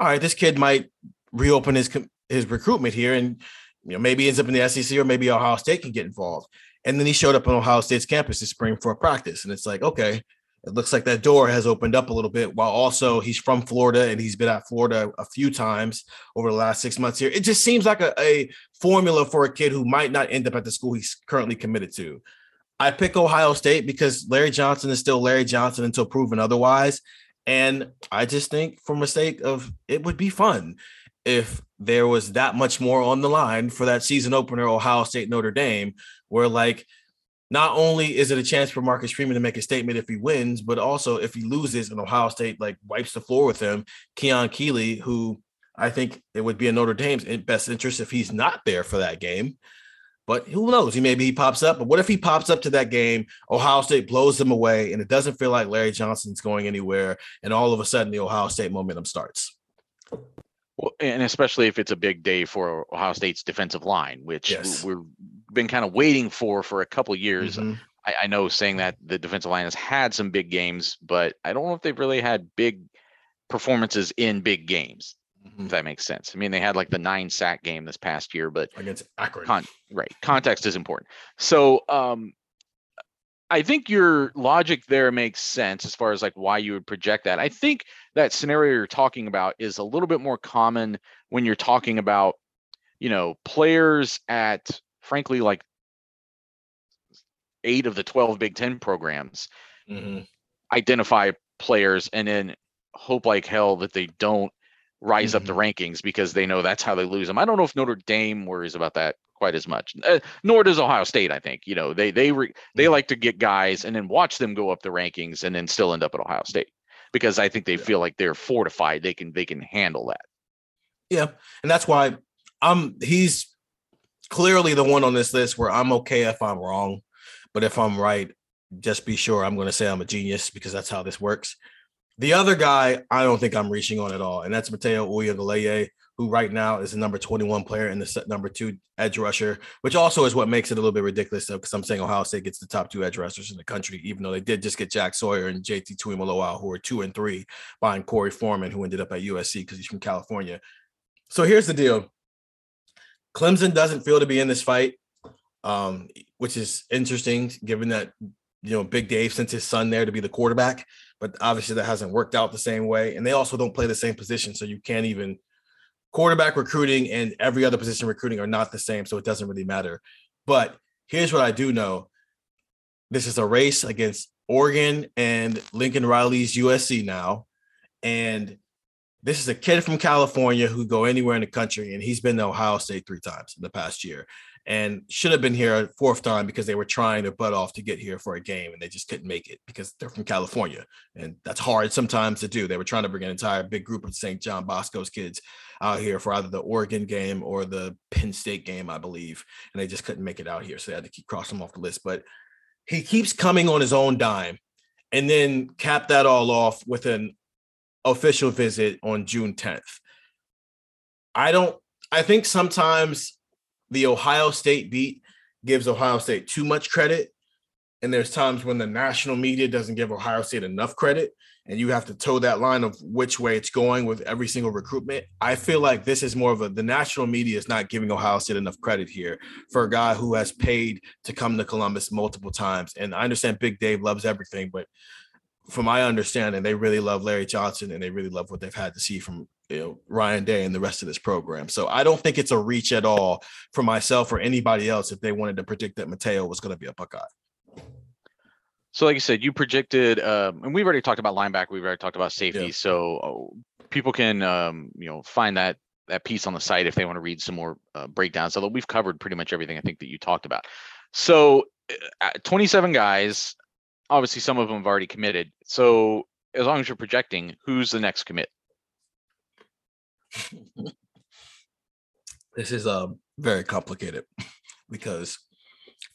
all right, this kid might reopen his his recruitment here, and you know maybe ends up in the SEC or maybe Ohio State can get involved. And then he showed up on Ohio State's campus this spring for a practice, and it's like, okay, it looks like that door has opened up a little bit. While also he's from Florida and he's been at Florida a few times over the last six months here. It just seems like a, a formula for a kid who might not end up at the school he's currently committed to. I pick Ohio State because Larry Johnson is still Larry Johnson until proven otherwise. And I just think, for mistake of it would be fun if there was that much more on the line for that season opener, Ohio State Notre Dame, where like not only is it a chance for Marcus Freeman to make a statement if he wins, but also if he loses and Ohio State like wipes the floor with him, Keon Keeley, who I think it would be in Notre Dame's best interest if he's not there for that game. But who knows? He maybe he pops up. But what if he pops up to that game? Ohio State blows them away, and it doesn't feel like Larry Johnson's going anywhere. And all of a sudden, the Ohio State momentum starts. Well, and especially if it's a big day for Ohio State's defensive line, which yes. we've been kind of waiting for for a couple years. Mm-hmm. I, I, know saying that the defensive line has had some big games, but I don't know if they've really had big performances in big games. Mm-hmm. If that makes sense. I mean, they had like the nine sack game this past year, but against Akron, con- right? Context is important. So, um, I think your logic there makes sense as far as like why you would project that. I think that scenario you're talking about is a little bit more common when you're talking about, you know, players at frankly like eight of the 12 Big Ten programs mm-hmm. identify players and then hope like hell that they don't rise mm-hmm. up the mm-hmm. rankings because they know that's how they lose them. I don't know if Notre Dame worries about that quite as much. Uh, nor does Ohio State. I think you know they they re, they mm-hmm. like to get guys and then watch them go up the rankings and then still end up at Ohio State because I think they yeah. feel like they're fortified. They can they can handle that. Yeah, and that's why I'm. He's clearly the one on this list where I'm okay if I'm wrong, but if I'm right, just be sure I'm going to say I'm a genius because that's how this works. The other guy, I don't think I'm reaching on at all, and that's Mateo Uiagalelei, who right now is the number 21 player and the number two edge rusher, which also is what makes it a little bit ridiculous because I'm saying Ohio State gets the top two edge rushers in the country, even though they did just get Jack Sawyer and JT Tuimoloau, who are two and three, behind Korey Foreman, who ended up at USC because he's from California. So here's the deal. Clemson doesn't feel to be in this fight, um, which is interesting given that you know Big Dave sent his son there to be the quarterback, but obviously that hasn't worked out the same way. And they also don't play the same position, so you can't even quarterback recruiting and every other position recruiting are not the same, so it doesn't really matter. But here's what I do know: this is a race against Oregon and Lincoln Riley's USC now, and this is a kid from California who go anywhere in the country, and he's been to Ohio State three times in the past year, and should have been here a fourth time because they were trying to butt off to get here for a game, and they just couldn't make it because they're from California, and that's hard sometimes to do. They were trying to bring an entire big group of St. John Bosco's kids out here for either the Oregon game or the Penn State game, I believe, and they just couldn't make it out here, so they had to keep crossing them off the list. But he keeps coming on his own dime, and then cap that all off with an official visit on June 10th. I don't, I think sometimes the Ohio State beat gives Ohio State too much credit. And there's times when the national media doesn't give Ohio State enough credit. And you have to toe that line of which way it's going with every single recruitment. I feel like this is more of a the national media is not giving Ohio State enough credit here for a guy who has paid to come to Columbus multiple times. And I understand Big Dave loves everything, but from my understanding, they really love Larry Johnson and they really love what they've had to see from you know Ryan Day and the rest of this program. So I don't think it's a reach at all for myself or anybody else if they wanted to predict that Mateo was going to be a Buckeye. So, like I said, you predicted, um, and we've already talked about linebacker. We've already talked about safety. Yeah. So uh, people can, um, you know, find that that piece on the site if they want to read some more uh, breakdowns. Although we've covered pretty much everything I think that you talked about. So, uh, 27 guys obviously some of them have already committed. So as long as you're projecting, who's the next commit? this is uh, very complicated <laughs> because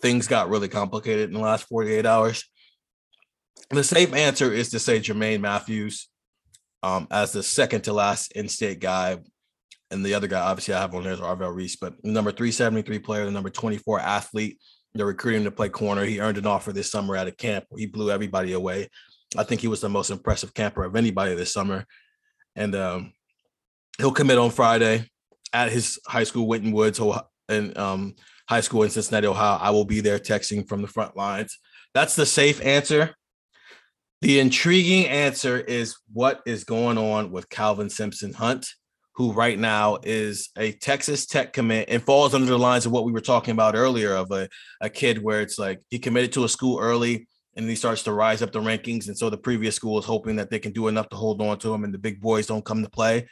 things got really complicated in the last 48 hours. The safe answer is to say Jermaine Mathews um, as the second to last in-state guy. And the other guy, obviously, I have on there is Arvell Reese, but number 373 player, the number 24 athlete. They're recruiting to play corner. He earned an offer this summer at a camp. He blew everybody away. I think he was the most impressive camper of anybody this summer. And um, he'll commit on Friday at his high school, Winton Woods, and um, high school in Cincinnati, Ohio. I will be there texting from the front lines. That's the safe answer. The intriguing answer is what is going on with Calvin Simpson Hunt, who right now is a Texas Tech commit and falls under the lines of what we were talking about earlier of a, a kid where it's like he committed to a school early and he starts to rise up the rankings. And so the previous school is hoping that they can do enough to hold on to him and the big boys don't come to play.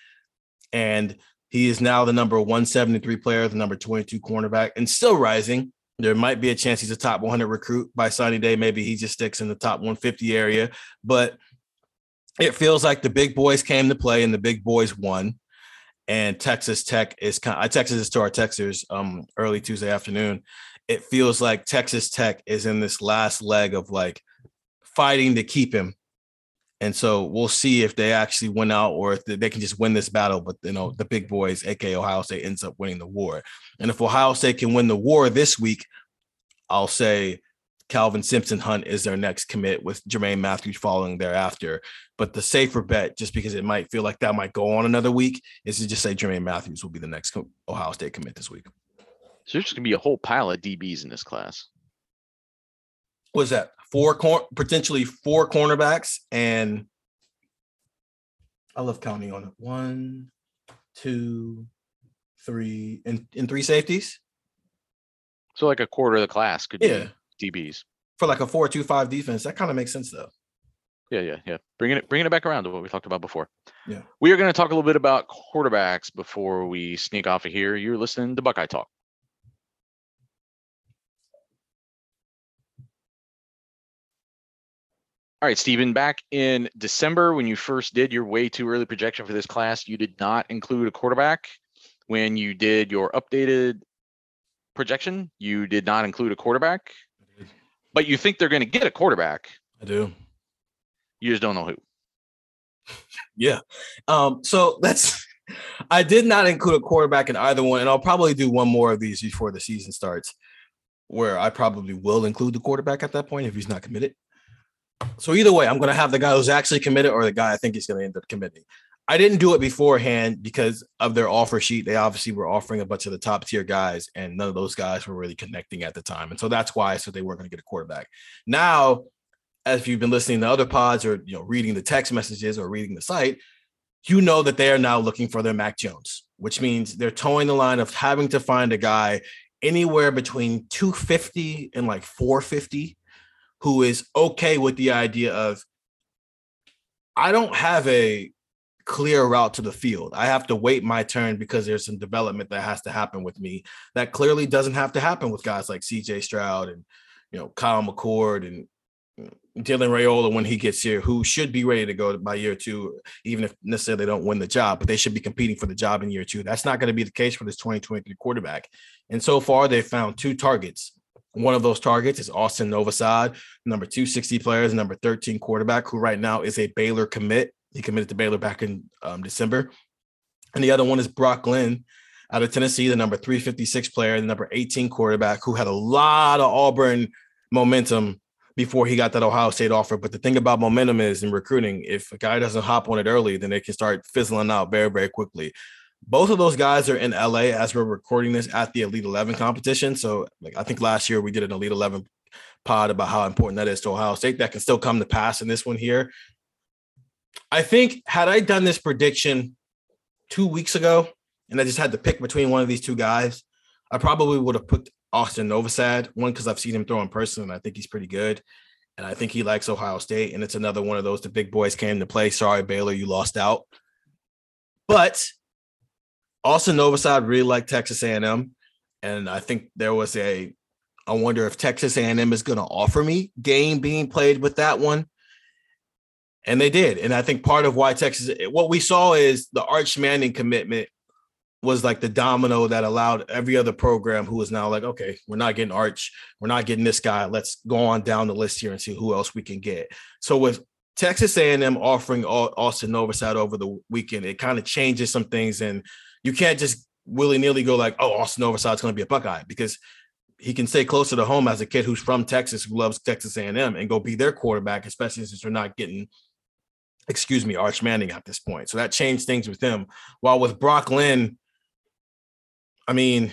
And he is now the number 173 player, the number 22 cornerback, and still rising. There might be a chance he's a top 100 recruit by signing day. Maybe he just sticks in the top 150 area, but it feels like the big boys came to play and the big boys won. And Texas Tech is kind. Of, I texted this to our Texers um, early Tuesday afternoon. It feels like Texas Tech is in this last leg of like fighting to keep him and so we'll see if they actually win out or if they can just win this battle. But you know, the big boys, aka Ohio State, ends up winning the war. And if Ohio State can win the war this week, I'll say Calvin Simpson Hunt is their next commit with Jermaine Mathews following thereafter. But the safer bet, just because it might feel like that might go on another week, is to just say Jermaine Mathews will be the next Ohio State commit this week. So there's just gonna be a whole pile of DBs in this class. What's that? four cor- potentially four cornerbacks, and I love counting on it. One, two, three, and, and three safeties. So like a quarter of the class could yeah. be DBs for like a four-two-five defense. That kind of makes sense though. Yeah, yeah, yeah. Bringing it, bringing it back around to what we talked about before. Yeah. We are going to talk a little bit about quarterbacks before we sneak off of here. You're listening to Buckeye Talk. All right, Stephen, back in December when you first did your way too early projection for this class, you did not include a quarterback. When you did your updated projection, you did not include a quarterback. But you think they're going to get a quarterback. I do. You just don't know who. <laughs> yeah. Um, so <laughs> that's I did not include a quarterback in either one, and I'll probably do one more of these before the season starts, where I probably will include the quarterback at that point if he's not committed. So either way, I'm going to have the guy who's actually committed or the guy I think he's going to end up committing. I didn't do it beforehand because of their offer sheet. They obviously were offering a bunch of the top tier guys, and none of those guys were really connecting at the time. And so that's why I said they weren't going to get a quarterback. Now, as you've been listening to other pods or you know reading the text messages or reading the site, you know that they are now looking for their Mac Jones, which means they're toeing the line of having to find a guy anywhere between 250 and like 450 who is okay with the idea of I don't have a clear route to the field. I have to wait my turn because there's some development that has to happen with me that clearly doesn't have to happen with guys like CJ Stroud and you know Kyle McCord and mm, Dylan Raiola when he gets here, who should be ready to go by year two, even if necessarily they don't win the job, but they should be competing for the job in year two. That's not going to be the case for this 2023 quarterback. And so far, they've found two targets one of those targets is Austin Novosad, number 260 players, number 13 quarterback, who right now is a Baylor commit. He committed to Baylor back in um, December. And the other one is Brock Glenn out of Tennessee, the number 356 player, the number 18 quarterback, who had a lot of Auburn momentum before he got that Ohio State offer. But the thing about momentum is in recruiting, if a guy doesn't hop on it early, then they can start fizzling out very, very quickly. Both of those guys are in LA as we're recording this at the Elite 11 competition. So, like, I think last year we did an Elite 11 pod about how important that is to Ohio State. That can still come to pass in this one here. I think had I done this prediction two weeks ago and I just had to pick between one of these two guys, I probably would have put Austin Novosad, one because I've seen him throw in person and I think he's pretty good. And I think he likes Ohio State. And it's another one of those the big boys came to play. Sorry, Baylor, you lost out. But Austin Novosad really liked Texas A&M, and I think there was a. I wonder if Texas A&M is going to offer me game being played with that one, and they did. And I think part of why Texas, what we saw is the Arch Manning commitment was like the domino that allowed every other program who is now like, okay, we're not getting Arch, we're not getting this guy. Let's go on down the list here and see who else we can get. So with Texas A&M offering Austin Novosad over the weekend, it kind of changes some things, and you can't just willy nilly go like, "Oh, Austin Novosad's going to be a Buckeye," because he can stay closer to home as a kid who's from Texas who loves Texas A&M and go be their quarterback, especially since they're not getting, excuse me, Arch Manning at this point. So that changed things with him. While with Brock Glenn, I mean,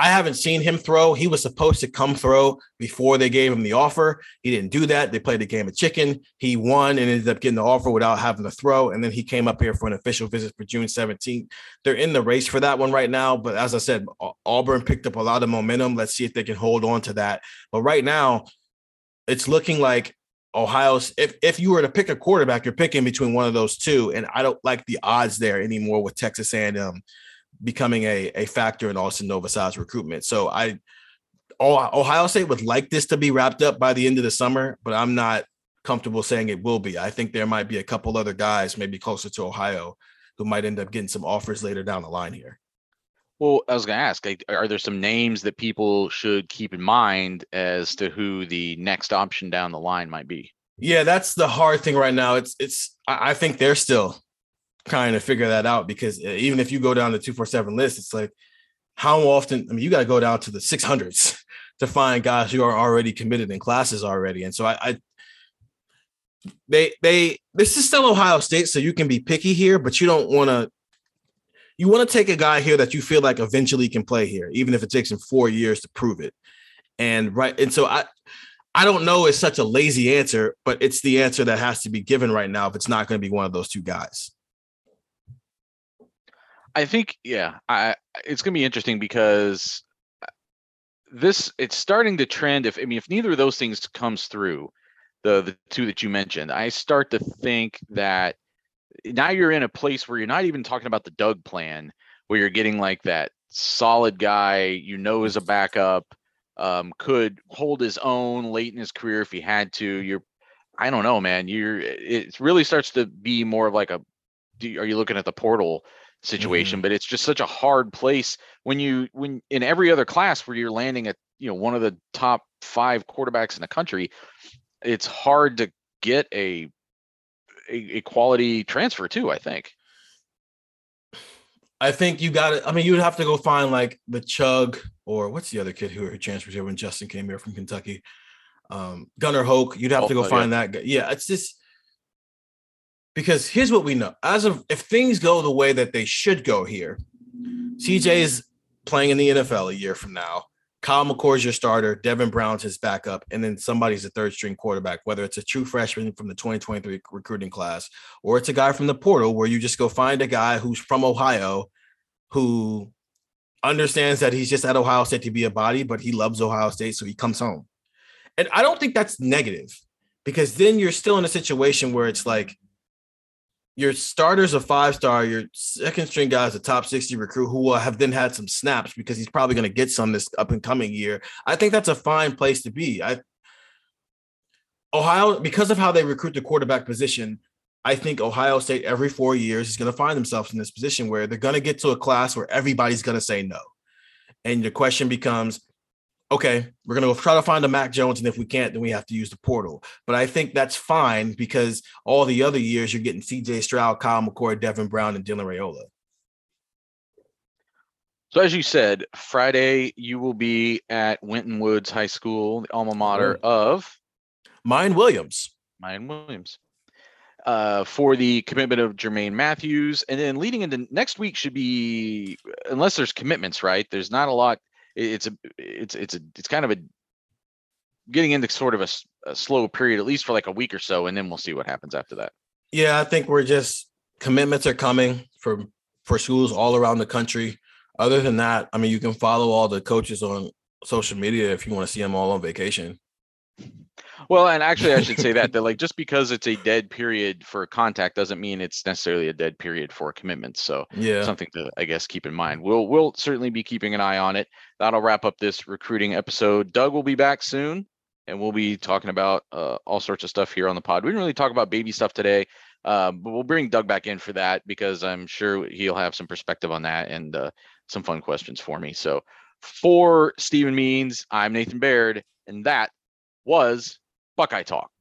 I haven't seen him throw. He was supposed to come throw before they gave him the offer. He didn't do that. They played the game of chicken. He won and ended up getting the offer without having to throw. And then he came up here for an official visit for June 17th. They're in the race for that one right now. But as I said, Auburn picked up a lot of momentum. Let's see if they can hold on to that. But right now, it's looking like Ohio's if if you were to pick a quarterback, you're picking between one of those two. And I don't like the odds there anymore with Texas A&M becoming a, a factor in Austin Novosad's recruitment. So I Ohio State would like this to be wrapped up by the end of the summer, but I'm not comfortable saying it will be. I think there might be a couple other guys, maybe closer to Ohio, who might end up getting some offers later down the line here. Well, I was going to ask, like, are there some names that people should keep in mind as to who the next option down the line might be? Yeah, that's the hard thing right now. It's it's I think they're still trying to figure that out because uh, even if you go down the 247 list, it's like how often, I mean, you got to go down to the 600s <laughs> to find guys who are already committed in classes already. And so I, I they, they, this is still Ohio State, so you can be picky here, but you don't want to, you want to take a guy here that you feel like eventually can play here, even if it takes him four years to prove it. And right, and so I, I don't know It's such a lazy answer, but it's the answer that has to be given right now if it's not going to be one of those two guys. I think yeah, I it's gonna be interesting because uh, this it's starting to trend. If I mean, if neither of those things comes through, the the two that you mentioned, I start to think that now you're in a place where you're not even talking about the Doug plan, where you're getting like that solid guy you know is a backup, um, could hold his own late in his career if he had to. You're, I don't know, man. You're it really starts to be more of like a. Do, are you looking at the portal? situation mm-hmm. but it's just such a hard place when you when in every other class where you're landing at you know one of the top five quarterbacks in the country it's hard to get a a, a quality transfer too i think. I think you got it i mean you would have to go find like the chug or what's the other kid who transferred here when justin came here from kentucky? Um Gunnar Hoak you'd have oh, to go oh, find yeah. that guy. Yeah it's just because here's what we know. As of if things go the way that they should go here cj is playing in the nfl a year from now Kyle McCord's your starter devin brown's his backup and then somebody's a third string quarterback whether it's a true freshman from the 2023 recruiting class or it's a guy from the portal where you just go find a guy who's from ohio who understands that he's just at ohio state to be a body but he loves ohio state so he comes home. And i don't think that's negative because then you're still in a situation where it's like your starter's a five star, your second string guy is a top 60 recruit who will have then had some snaps because he's probably going to get some this up and coming year. I think that's a fine place to be. I Ohio, because of how they recruit the quarterback position, I think Ohio State every four years is going to find themselves in this position where they're going to get to a class where everybody's going to say no. And the question becomes, okay, we're going to go try to find a Mac Jones. And if we can't, then we have to use the portal. But I think that's fine because all the other years you're getting CJ Stroud, Kyle McCord, Devin Brown, and Dylan Raiola. So as you said, Friday you will be at Winton Woods High School, the alma mater oh. of Miyan Williams. Miyan Williams. Uh, for the commitment of Jermaine Mathews. And then leading into next week should be, unless there's commitments, right? There's not a lot it's a it's it's a it's kind of a getting into sort of a, a, slow period at least for like a week or so and then we'll see what happens after that. Yeah i think we're just commitments are coming for for schools all around the country. Other than that i mean you can follow all the coaches on social media if you want to see them all on vacation well, and actually, I should say that that like just because it's a dead period for contact doesn't mean it's necessarily a dead period for commitments. So yeah, something to I guess keep in mind. We'll we'll certainly be keeping an eye on it. That'll wrap up this recruiting episode. Doug will be back soon, and we'll be talking about uh, all sorts of stuff here on the pod. We didn't really talk about baby stuff today, uh, but we'll bring Doug back in for that because I'm sure he'll have some perspective on that and uh, some fun questions for me. So for Stephen Means, I'm Nathan Baird, and that was Buckeye Talk.